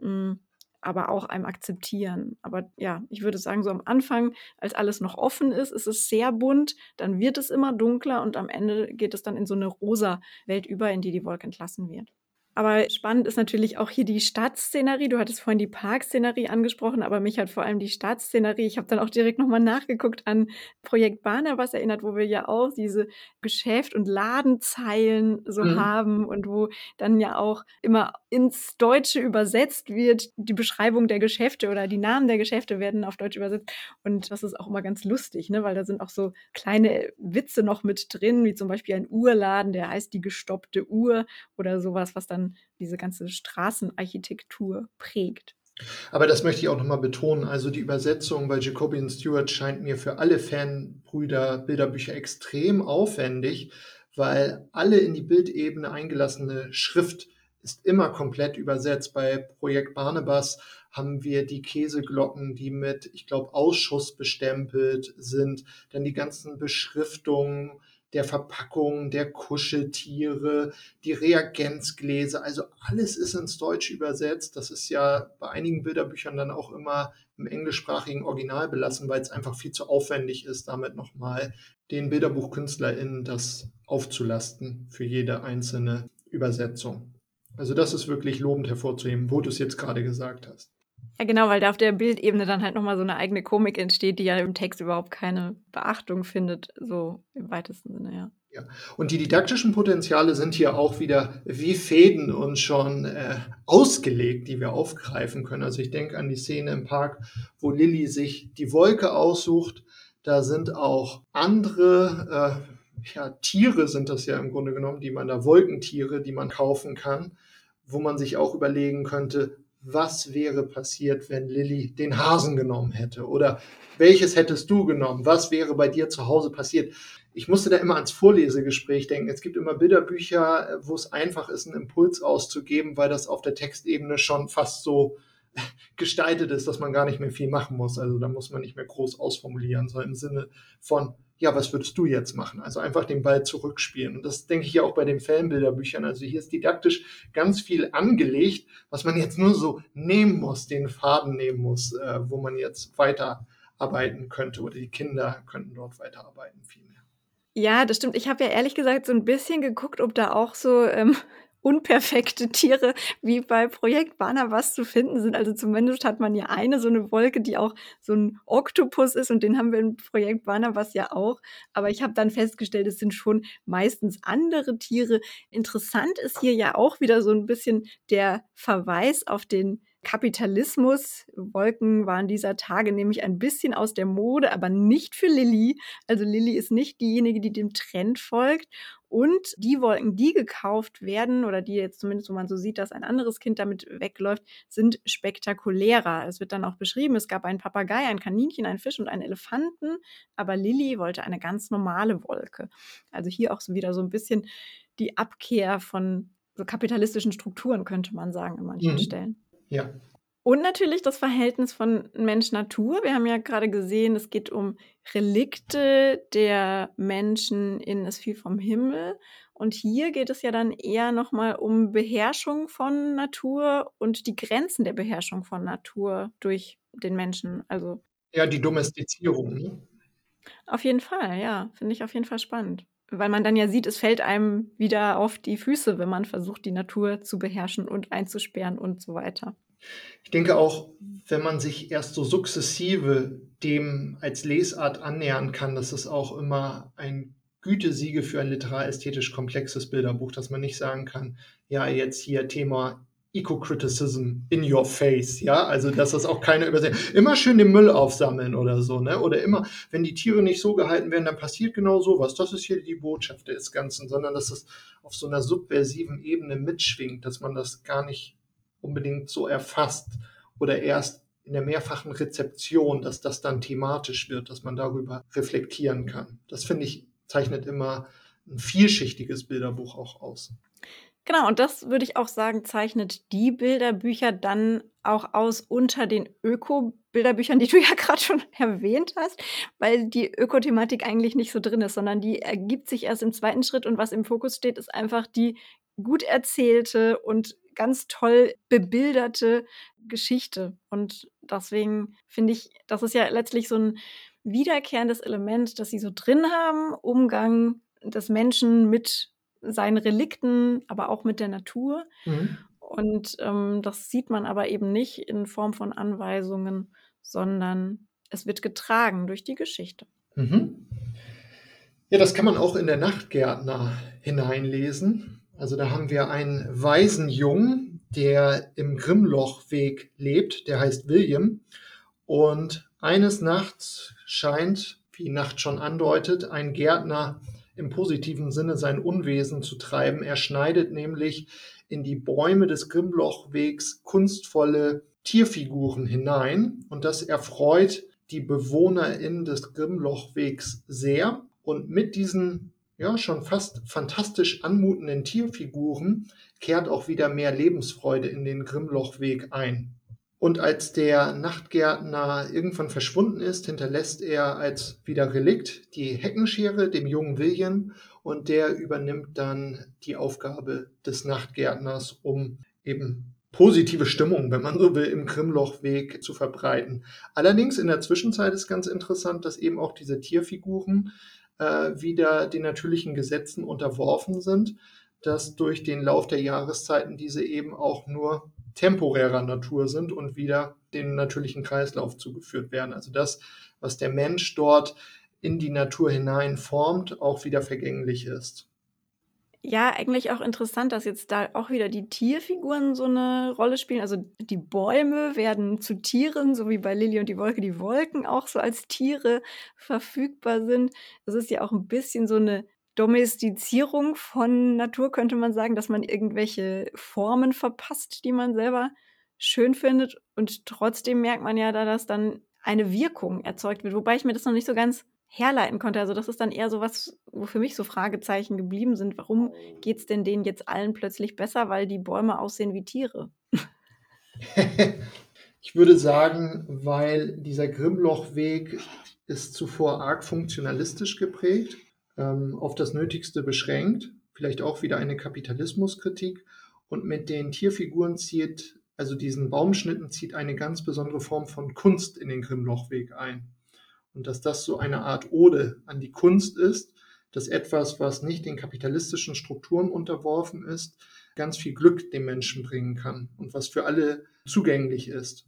mm, aber auch einem Akzeptieren. Aber ja, ich würde sagen, so am Anfang, als alles noch offen ist, ist es sehr bunt, dann wird es immer dunkler und am Ende geht es dann in so eine rosa Welt über, in die die Wolke entlassen wird. Aber spannend ist natürlich auch hier die Stadtszenerie. Du hattest vorhin die Parkszenerie angesprochen, aber mich hat vor allem die Stadtszenerie. Ich habe dann auch direkt nochmal nachgeguckt an Projekt was erinnert, wo wir ja auch diese Geschäft- und Ladenzeilen so mhm. haben und wo dann ja auch immer ins Deutsche übersetzt wird. Die Beschreibung der Geschäfte oder die Namen der Geschäfte werden auf Deutsch übersetzt. Und das ist auch immer ganz lustig, ne? weil da sind auch so kleine Witze noch mit drin, wie zum Beispiel ein Uhrladen, der heißt die gestoppte Uhr oder sowas, was dann diese ganze Straßenarchitektur prägt. Aber das möchte ich auch nochmal betonen. Also die Übersetzung bei Jacobian Stewart scheint mir für alle Fanbrüder Bilderbücher extrem aufwendig, weil alle in die Bildebene eingelassene Schrift ist immer komplett übersetzt. Bei Projekt Barnabas haben wir die Käseglocken, die mit, ich glaube, Ausschuss bestempelt sind, dann die ganzen Beschriftungen, der Verpackung, der Kuscheltiere, die Reagenzgläser, also alles ist ins Deutsche übersetzt. Das ist ja bei einigen Bilderbüchern dann auch immer im englischsprachigen Original belassen, weil es einfach viel zu aufwendig ist, damit nochmal den BilderbuchkünstlerInnen das aufzulasten für jede einzelne Übersetzung. Also das ist wirklich lobend hervorzuheben, wo du es jetzt gerade gesagt hast. Ja, genau, weil da auf der Bildebene dann halt nochmal so eine eigene Komik entsteht, die ja im Text überhaupt keine Beachtung findet, so im weitesten Sinne, ja. Ja. Und die didaktischen Potenziale sind hier auch wieder wie Fäden und schon äh, ausgelegt, die wir aufgreifen können. Also ich denke an die Szene im Park, wo Lilly sich die Wolke aussucht. Da sind auch andere äh, ja, Tiere sind das ja im Grunde genommen, die man da Wolkentiere, die man kaufen kann, wo man sich auch überlegen könnte, was wäre passiert, wenn Lilly den Hasen genommen hätte? Oder welches hättest du genommen? Was wäre bei dir zu Hause passiert? Ich musste da immer ans Vorlesegespräch denken. Es gibt immer Bilderbücher, wo es einfach ist, einen Impuls auszugeben, weil das auf der Textebene schon fast so gestaltet ist, dass man gar nicht mehr viel machen muss. Also da muss man nicht mehr groß ausformulieren, so im Sinne von, ja, was würdest du jetzt machen? Also einfach den Ball zurückspielen. Und das denke ich ja auch bei den Fanbilderbüchern. Also hier ist didaktisch ganz viel angelegt, was man jetzt nur so nehmen muss, den Faden nehmen muss, äh, wo man jetzt weiterarbeiten könnte oder die Kinder könnten dort weiterarbeiten vielmehr. Ja, das stimmt. Ich habe ja ehrlich gesagt so ein bisschen geguckt, ob da auch so ähm, unperfekte Tiere wie bei Projekt Barnabas zu finden sind. Also zumindest hat man ja eine so eine Wolke, die auch so ein Oktopus ist und den haben wir im Projekt Barnabas ja auch. Aber ich habe dann festgestellt, es sind schon meistens andere Tiere. Interessant ist hier ja auch wieder so ein bisschen der Verweis auf den Kapitalismus. Wolken waren dieser Tage nämlich ein bisschen aus der Mode, aber nicht für Lilly. Also Lilly ist nicht diejenige, die dem Trend folgt. Und die Wolken, die gekauft werden, oder die jetzt zumindest, wo man so sieht, dass ein anderes Kind damit wegläuft, sind spektakulärer. Es wird dann auch beschrieben, es gab einen Papagei, ein Kaninchen, einen Fisch und einen Elefanten, aber Lilly wollte eine ganz normale Wolke. Also hier auch so wieder so ein bisschen die Abkehr von so kapitalistischen Strukturen, könnte man sagen, an manchen mhm. Stellen. Ja. Und natürlich das Verhältnis von Mensch-Natur. Wir haben ja gerade gesehen, es geht um Relikte der Menschen in Es fiel vom Himmel. Und hier geht es ja dann eher nochmal um Beherrschung von Natur und die Grenzen der Beherrschung von Natur durch den Menschen. Also ja, die Domestizierung. Ne? Auf jeden Fall, ja, finde ich auf jeden Fall spannend. weil man dann ja sieht, es fällt einem wieder auf die Füße, wenn man versucht, die Natur zu beherrschen und einzusperren und so weiter. Ich denke auch, wenn man sich erst so sukzessive dem als Lesart annähern kann, dass es auch immer ein Gütesiege für ein literästhetisch komplexes Bilderbuch, dass man nicht sagen kann, ja, jetzt hier Thema Eco-Criticism in your face, ja, also dass das auch keiner übersehen. Immer schön den Müll aufsammeln oder so, ne? Oder immer, wenn die Tiere nicht so gehalten werden, dann passiert genau sowas. Das ist hier die Botschaft des Ganzen, sondern dass es auf so einer subversiven Ebene mitschwingt, dass man das gar nicht unbedingt so erfasst oder erst in der mehrfachen Rezeption, dass das dann thematisch wird, dass man darüber reflektieren kann. Das finde ich zeichnet immer ein vielschichtiges Bilderbuch auch aus. Genau, und das würde ich auch sagen, zeichnet die Bilderbücher dann auch aus unter den Öko-Bilderbüchern, die du ja gerade schon erwähnt hast, weil die Ökothematik eigentlich nicht so drin ist, sondern die ergibt sich erst im zweiten Schritt und was im Fokus steht, ist einfach die gut erzählte und ganz toll bebilderte Geschichte. Und deswegen finde ich, das ist ja letztlich so ein wiederkehrendes Element, das sie so drin haben, Umgang des Menschen mit seinen Relikten, aber auch mit der Natur. Mhm. Und ähm, das sieht man aber eben nicht in Form von Anweisungen, sondern es wird getragen durch die Geschichte. Mhm. Ja, das kann man auch in der Nachtgärtner hineinlesen. Also da haben wir einen weisen Jungen, der im Grimmlochweg lebt, der heißt William. Und eines Nachts scheint, wie Nacht schon andeutet, ein Gärtner im positiven Sinne sein Unwesen zu treiben. Er schneidet nämlich in die Bäume des Grimmlochwegs kunstvolle Tierfiguren hinein und das erfreut die BewohnerInnen des Grimmlochwegs sehr. Und mit diesen ja schon fast fantastisch anmutenden Tierfiguren kehrt auch wieder mehr Lebensfreude in den Grimmlochweg ein. Und als der Nachtgärtner irgendwann verschwunden ist, hinterlässt er als wieder Relikt die Heckenschere dem jungen William und der übernimmt dann die Aufgabe des Nachtgärtners, um eben positive Stimmung, wenn man so will, im Krimlochweg zu verbreiten. Allerdings in der Zwischenzeit ist ganz interessant, dass eben auch diese Tierfiguren äh, wieder den natürlichen Gesetzen unterworfen sind, dass durch den Lauf der Jahreszeiten diese eben auch nur temporärer Natur sind und wieder den natürlichen Kreislauf zugeführt werden. Also das, was der Mensch dort in die Natur hinein formt, auch wieder vergänglich ist. Ja, eigentlich auch interessant, dass jetzt da auch wieder die Tierfiguren so eine Rolle spielen. Also die Bäume werden zu Tieren, so wie bei Lilly und die Wolke die Wolken auch so als Tiere verfügbar sind. Das ist ja auch ein bisschen so eine Domestizierung von Natur, könnte man sagen, dass man irgendwelche Formen verpasst, die man selber schön findet. Und trotzdem merkt man ja da, dass dann eine Wirkung erzeugt wird, wobei ich mir das noch nicht so ganz herleiten konnte. Also das ist dann eher so was, wo für mich so Fragezeichen geblieben sind. Warum geht es denn denen jetzt allen plötzlich besser, weil die Bäume aussehen wie Tiere? ich würde sagen, weil dieser Grimmlochweg ist zuvor arg funktionalistisch geprägt ähm, auf das Nötigste beschränkt, vielleicht auch wieder eine Kapitalismuskritik. Und mit den Tierfiguren zieht, also diesen Baumschnitten zieht eine ganz besondere Form von Kunst in den Grimmlochweg ein. Und dass das so eine Art Ode an die Kunst ist, dass etwas, was nicht den kapitalistischen Strukturen unterworfen ist, ganz viel Glück dem Menschen bringen kann und was für alle zugänglich ist.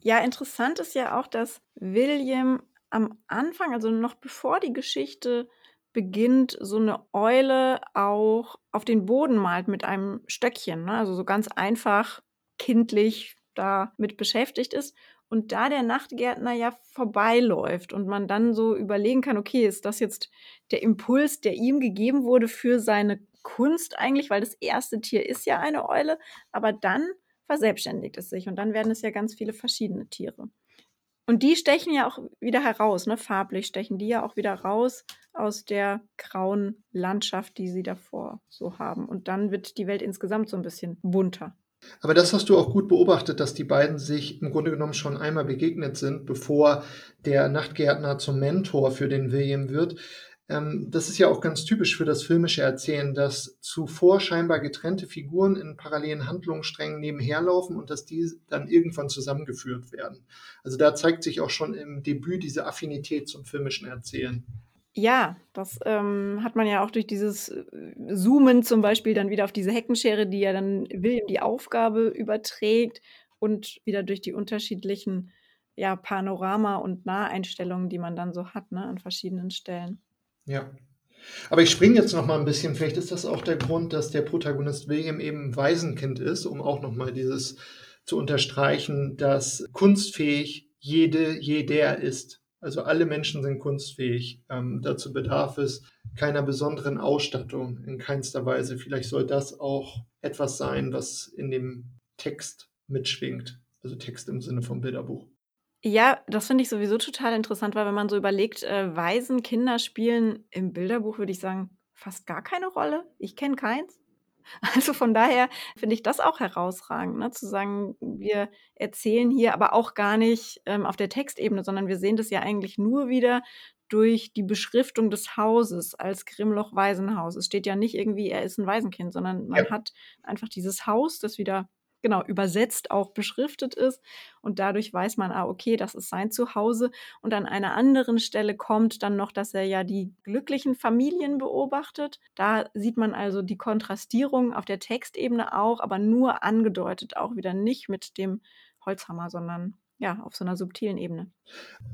Ja, interessant ist ja auch, dass William am Anfang, also noch bevor die Geschichte beginnt, so eine Eule auch auf den Boden malt mit einem Stöckchen. Ne? Also so ganz einfach, kindlich damit beschäftigt ist. Und da der Nachtgärtner ja vorbeiläuft und man dann so überlegen kann, okay, ist das jetzt der Impuls, der ihm gegeben wurde für seine Kunst eigentlich, weil das erste Tier ist ja eine Eule, aber dann verselbstständigt es sich und dann werden es ja ganz viele verschiedene Tiere. Und die stechen ja auch wieder heraus, ne? Farblich stechen die ja auch wieder raus aus der grauen Landschaft, die sie davor so haben. Und dann wird die Welt insgesamt so ein bisschen bunter. Aber das hast du auch gut beobachtet, dass die beiden sich im Grunde genommen schon einmal begegnet sind, bevor der Nachtgärtner zum Mentor für den William wird. Ähm, das ist ja auch ganz typisch für das filmische Erzählen, dass zuvor scheinbar getrennte Figuren in parallelen Handlungssträngen nebenherlaufen und dass die dann irgendwann zusammengeführt werden. Also da zeigt sich auch schon im Debüt diese Affinität zum filmischen Erzählen. Ja, das ähm, hat man ja auch durch dieses äh, Zoomen zum Beispiel dann wieder auf diese Heckenschere, die ja dann William die Aufgabe überträgt und wieder durch die unterschiedlichen ja, Panorama- und Naheinstellungen, die man dann so hat, ne, an verschiedenen Stellen. Ja. Aber ich springe jetzt noch mal ein bisschen. Vielleicht ist das auch der Grund, dass der Protagonist William eben Waisenkind ist, um auch noch mal dieses zu unterstreichen, dass kunstfähig jede, jeder ist. Also alle Menschen sind kunstfähig. Ähm, dazu bedarf es keiner besonderen Ausstattung in keinster Weise. Vielleicht soll das auch etwas sein, was in dem Text mitschwingt. Also Text im Sinne vom Bilderbuch. Ja, das finde ich sowieso total interessant, weil wenn man so überlegt, äh, Waisenkinder spielen im Bilderbuch, würde ich sagen, fast gar keine Rolle. Ich kenne keins. Also von daher finde ich das auch herausragend, ne? zu sagen, wir erzählen hier aber auch gar nicht ähm, auf der Textebene, sondern wir sehen das ja eigentlich nur wieder durch die Beschriftung des Hauses als Grimloch-Waisenhaus. Es steht ja nicht irgendwie, er ist ein Waisenkind, sondern man ja. hat einfach dieses Haus, das wieder genau, übersetzt auch beschriftet ist. Und dadurch weiß man, ah, okay, das ist sein Zuhause. Und an einer anderen Stelle kommt dann noch, dass er ja die glücklichen Familien beobachtet. Da sieht man also die Kontrastierung auf der Textebene auch, aber nur angedeutet, auch wieder nicht mit dem Holzhammer, sondern ja, auf so einer subtilen Ebene.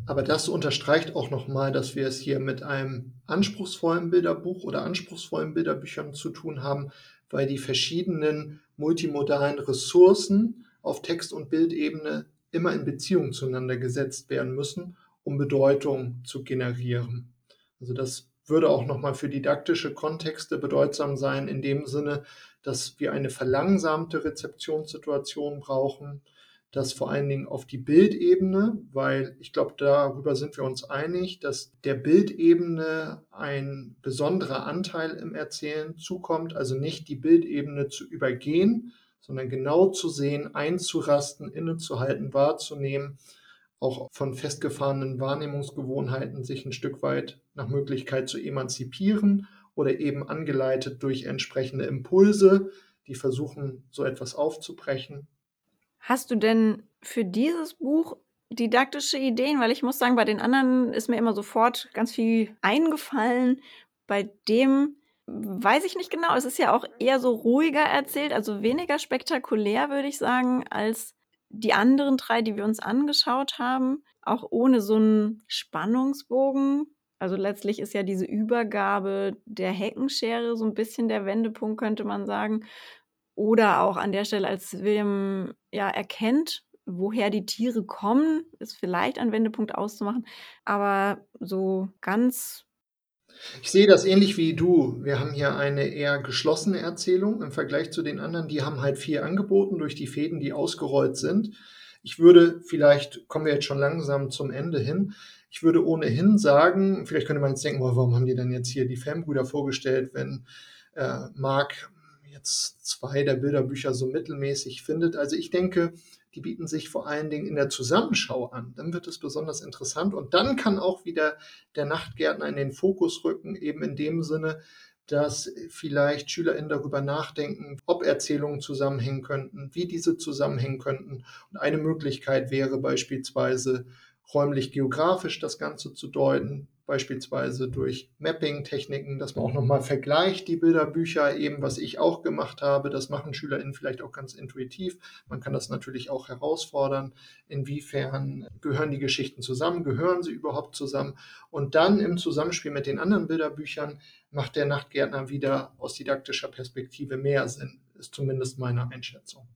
Aber das unterstreicht auch nochmal, dass wir es hier mit einem anspruchsvollen Bilderbuch oder anspruchsvollen Bilderbüchern zu tun haben, weil die verschiedenen multimodalen Ressourcen auf Text- und Bildebene immer in Beziehung zueinander gesetzt werden müssen, um Bedeutung zu generieren. Also das würde auch nochmal für didaktische Kontexte bedeutsam sein, in dem Sinne, dass wir eine verlangsamte Rezeptionssituation brauchen, das vor allen Dingen auf die Bildebene, weil ich glaube, darüber sind wir uns einig, dass der Bildebene ein besonderer Anteil im Erzählen zukommt, also nicht die Bildebene zu übergehen, sondern genau zu sehen, einzurasten, innezuhalten, wahrzunehmen, auch von festgefahrenen Wahrnehmungsgewohnheiten sich ein Stück weit nach Möglichkeit zu emanzipieren oder eben angeleitet durch entsprechende Impulse, die versuchen, so etwas aufzubrechen Hast du denn für dieses Buch didaktische Ideen? Weil ich muss sagen, bei den anderen ist mir immer sofort ganz viel eingefallen. Bei dem weiß ich nicht genau. Es ist ja auch eher so ruhiger erzählt, also weniger spektakulär, würde ich sagen, als die anderen drei, die wir uns angeschaut haben. Auch ohne so einen Spannungsbogen. Also letztlich ist ja diese Übergabe der Heckenschere so ein bisschen der Wendepunkt, könnte man sagen. Oder auch an der Stelle, als William ja erkennt, woher die Tiere kommen, ist vielleicht ein Wendepunkt auszumachen. Aber so ganz. Ich sehe das ähnlich wie du. Wir haben hier eine eher geschlossene Erzählung im Vergleich zu den anderen. Die haben halt viel angeboten durch die Fäden, die ausgerollt sind. Ich würde, vielleicht kommen wir jetzt schon langsam zum Ende hin. Ich würde ohnehin sagen, vielleicht könnte man jetzt denken, warum haben die denn jetzt hier die Fanbrüder vorgestellt, wenn äh, Mark jetzt zwei der Bilderbücher so mittelmäßig findet. Also ich denke, die bieten sich vor allen Dingen in der Zusammenschau an. Dann wird es besonders interessant und dann kann auch wieder der Nachtgärtner in den Fokus rücken, eben in dem Sinne, dass vielleicht SchülerInnen darüber nachdenken, ob Erzählungen zusammenhängen könnten, wie diese zusammenhängen könnten. Und eine Möglichkeit wäre beispielsweise räumlich-geografisch das Ganze zu deuten, beispielsweise durch Mapping-Techniken, dass man auch nochmal vergleicht die Bilderbücher, eben was ich auch gemacht habe. Das machen SchülerInnen vielleicht auch ganz intuitiv. Man kann das natürlich auch herausfordern. Inwiefern gehören die Geschichten zusammen? Gehören sie überhaupt zusammen? Und dann im Zusammenspiel mit den anderen Bilderbüchern macht der Nachtgärtner wieder aus didaktischer Perspektive mehr Sinn, ist zumindest meine Einschätzung.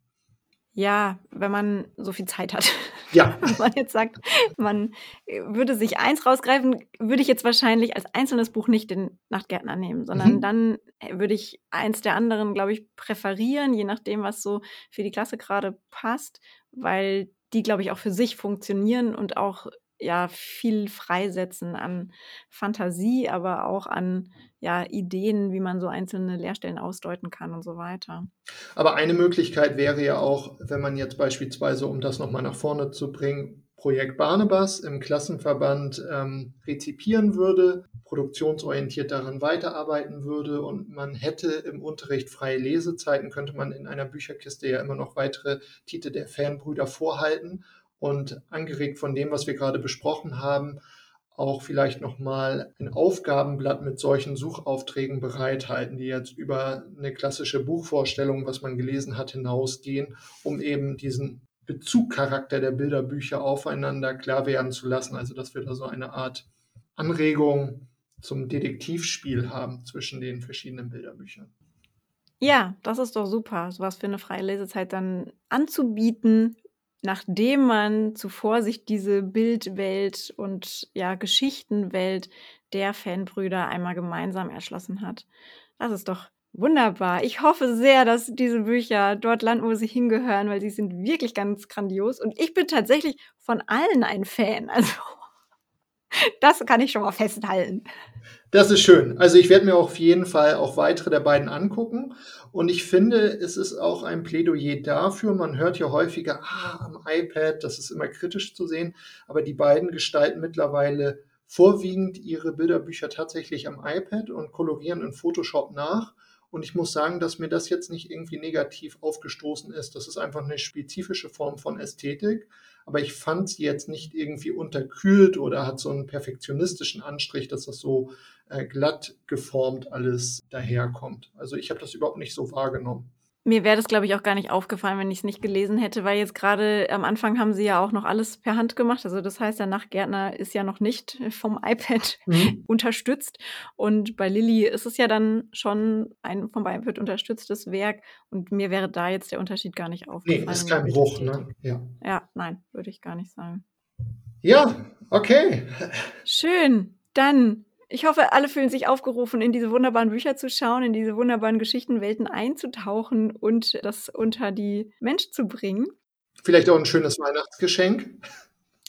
Ja, wenn man so viel Zeit hat. Ja. wenn man jetzt sagt, man äh, würde sich eins rausgreifen, würde ich jetzt wahrscheinlich als einzelnes Buch nicht den Nachtgärtner nehmen, sondern mhm. dann äh, würde ich eins der anderen, glaube ich, präferieren, je nachdem, was so für die Klasse gerade passt, weil die, glaube ich, auch für sich funktionieren und auch ja viel freisetzen an Fantasie, aber auch an ja, Ideen, wie man so einzelne Lehrstellen ausdeuten kann und so weiter. Aber eine Möglichkeit wäre ja auch, wenn man jetzt beispielsweise, um das nochmal nach vorne zu bringen, Projekt Barnabas im Klassenverband ähm, rezipieren würde, produktionsorientiert daran weiterarbeiten würde und man hätte im Unterricht freie Lesezeiten, könnte man in einer Bücherkiste ja immer noch weitere Titel der Fanbrüder vorhalten und angeregt von dem, was wir gerade besprochen haben, auch vielleicht nochmal ein Aufgabenblatt mit solchen Suchaufträgen bereithalten, die jetzt über eine klassische Buchvorstellung, was man gelesen hat, hinausgehen, um eben diesen Bezugcharakter der Bilderbücher aufeinander klar werden zu lassen. Also dass wir da so eine Art Anregung zum Detektivspiel haben zwischen den verschiedenen Bilderbüchern. Ja, das ist doch super, sowas für eine freie Lesezeit dann anzubieten, nachdem man zuvor sich diese Bildwelt und ja Geschichtenwelt der Fanbrüder einmal gemeinsam erschlossen hat. Das ist doch wunderbar. Ich hoffe sehr, dass diese Bücher dort landen, wo sie hingehören, weil sie sind wirklich ganz grandios. Und ich bin tatsächlich von allen ein Fan. Also das kann ich schon mal festhalten. Das ist schön. Also ich werde mir auf jeden Fall auch weitere der beiden angucken. Und ich finde, es ist auch ein Plädoyer dafür. Man hört ja häufiger, ah, am iPad, das ist immer kritisch zu sehen. Aber die beiden gestalten mittlerweile vorwiegend ihre Bilderbücher tatsächlich am iPad und kolorieren in Photoshop nach. Und ich muss sagen, dass mir das jetzt nicht irgendwie negativ aufgestoßen ist. Das ist einfach eine spezifische Form von Ästhetik. Aber ich fand sie jetzt nicht irgendwie unterkühlt oder hat so einen perfektionistischen Anstrich, dass das so äh, glatt geformt alles daherkommt. Also ich habe das überhaupt nicht so wahrgenommen. Mir wäre das, glaube ich, auch gar nicht aufgefallen, wenn ich es nicht gelesen hätte, weil jetzt gerade am Anfang haben sie ja auch noch alles per Hand gemacht. Also das heißt, der Nachtgärtner ist ja noch nicht vom iPad mhm. unterstützt. Und bei Lilly ist es ja dann schon ein vom iPad unterstütztes Werk. Und mir wäre da jetzt der Unterschied gar nicht aufgefallen. Nee, ist kein Bruch, ne? Ja. ja, nein, würde ich gar nicht sagen. Ja, okay. Schön. Dann ich hoffe, alle fühlen sich aufgerufen, in diese wunderbaren Bücher zu schauen, in diese wunderbaren Geschichtenwelten einzutauchen und das unter die Menschen zu bringen. Vielleicht auch ein schönes Weihnachtsgeschenk.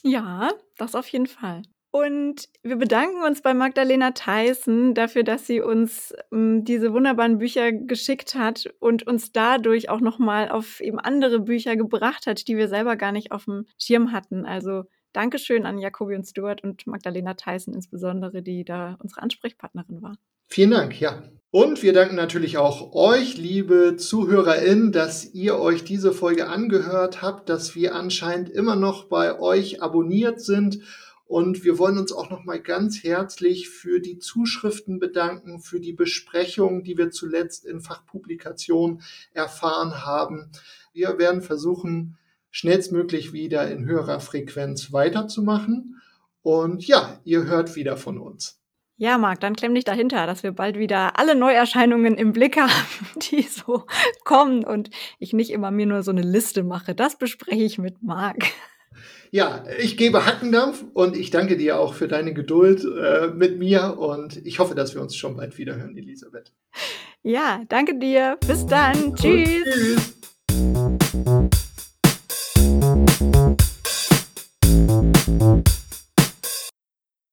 Ja, das auf jeden Fall. Und wir bedanken uns bei Magdalena Theissen dafür, dass sie uns ähm, diese wunderbaren Bücher geschickt hat und uns dadurch auch nochmal auf eben andere Bücher gebracht hat, die wir selber gar nicht auf dem Schirm hatten. Also Dankeschön an Jacobi und Stuart und Magdalena Theissen insbesondere, die da unsere Ansprechpartnerin war. Vielen Dank, ja. Und wir danken natürlich auch euch, liebe ZuhörerInnen, dass ihr euch diese Folge angehört habt, dass wir anscheinend immer noch bei euch abonniert sind. Und wir wollen uns auch noch mal ganz herzlich für die Zuschriften bedanken, für die Besprechungen, die wir zuletzt in Fachpublikationen erfahren haben. Wir werden versuchen, schnellstmöglich wieder in höherer Frequenz weiterzumachen. Und ja, ihr hört wieder von uns. Ja, Marc, dann klemm dich dahinter, dass wir bald wieder alle Neuerscheinungen im Blick haben, die so kommen und ich nicht immer mir nur so eine Liste mache. Das bespreche ich mit Marc. Ja, ich gebe Hackendampf und ich danke dir auch für deine Geduld äh, mit mir und ich hoffe, dass wir uns schon bald wieder hören, Elisabeth. Ja, danke dir. Bis dann. Tschüss. tschüss.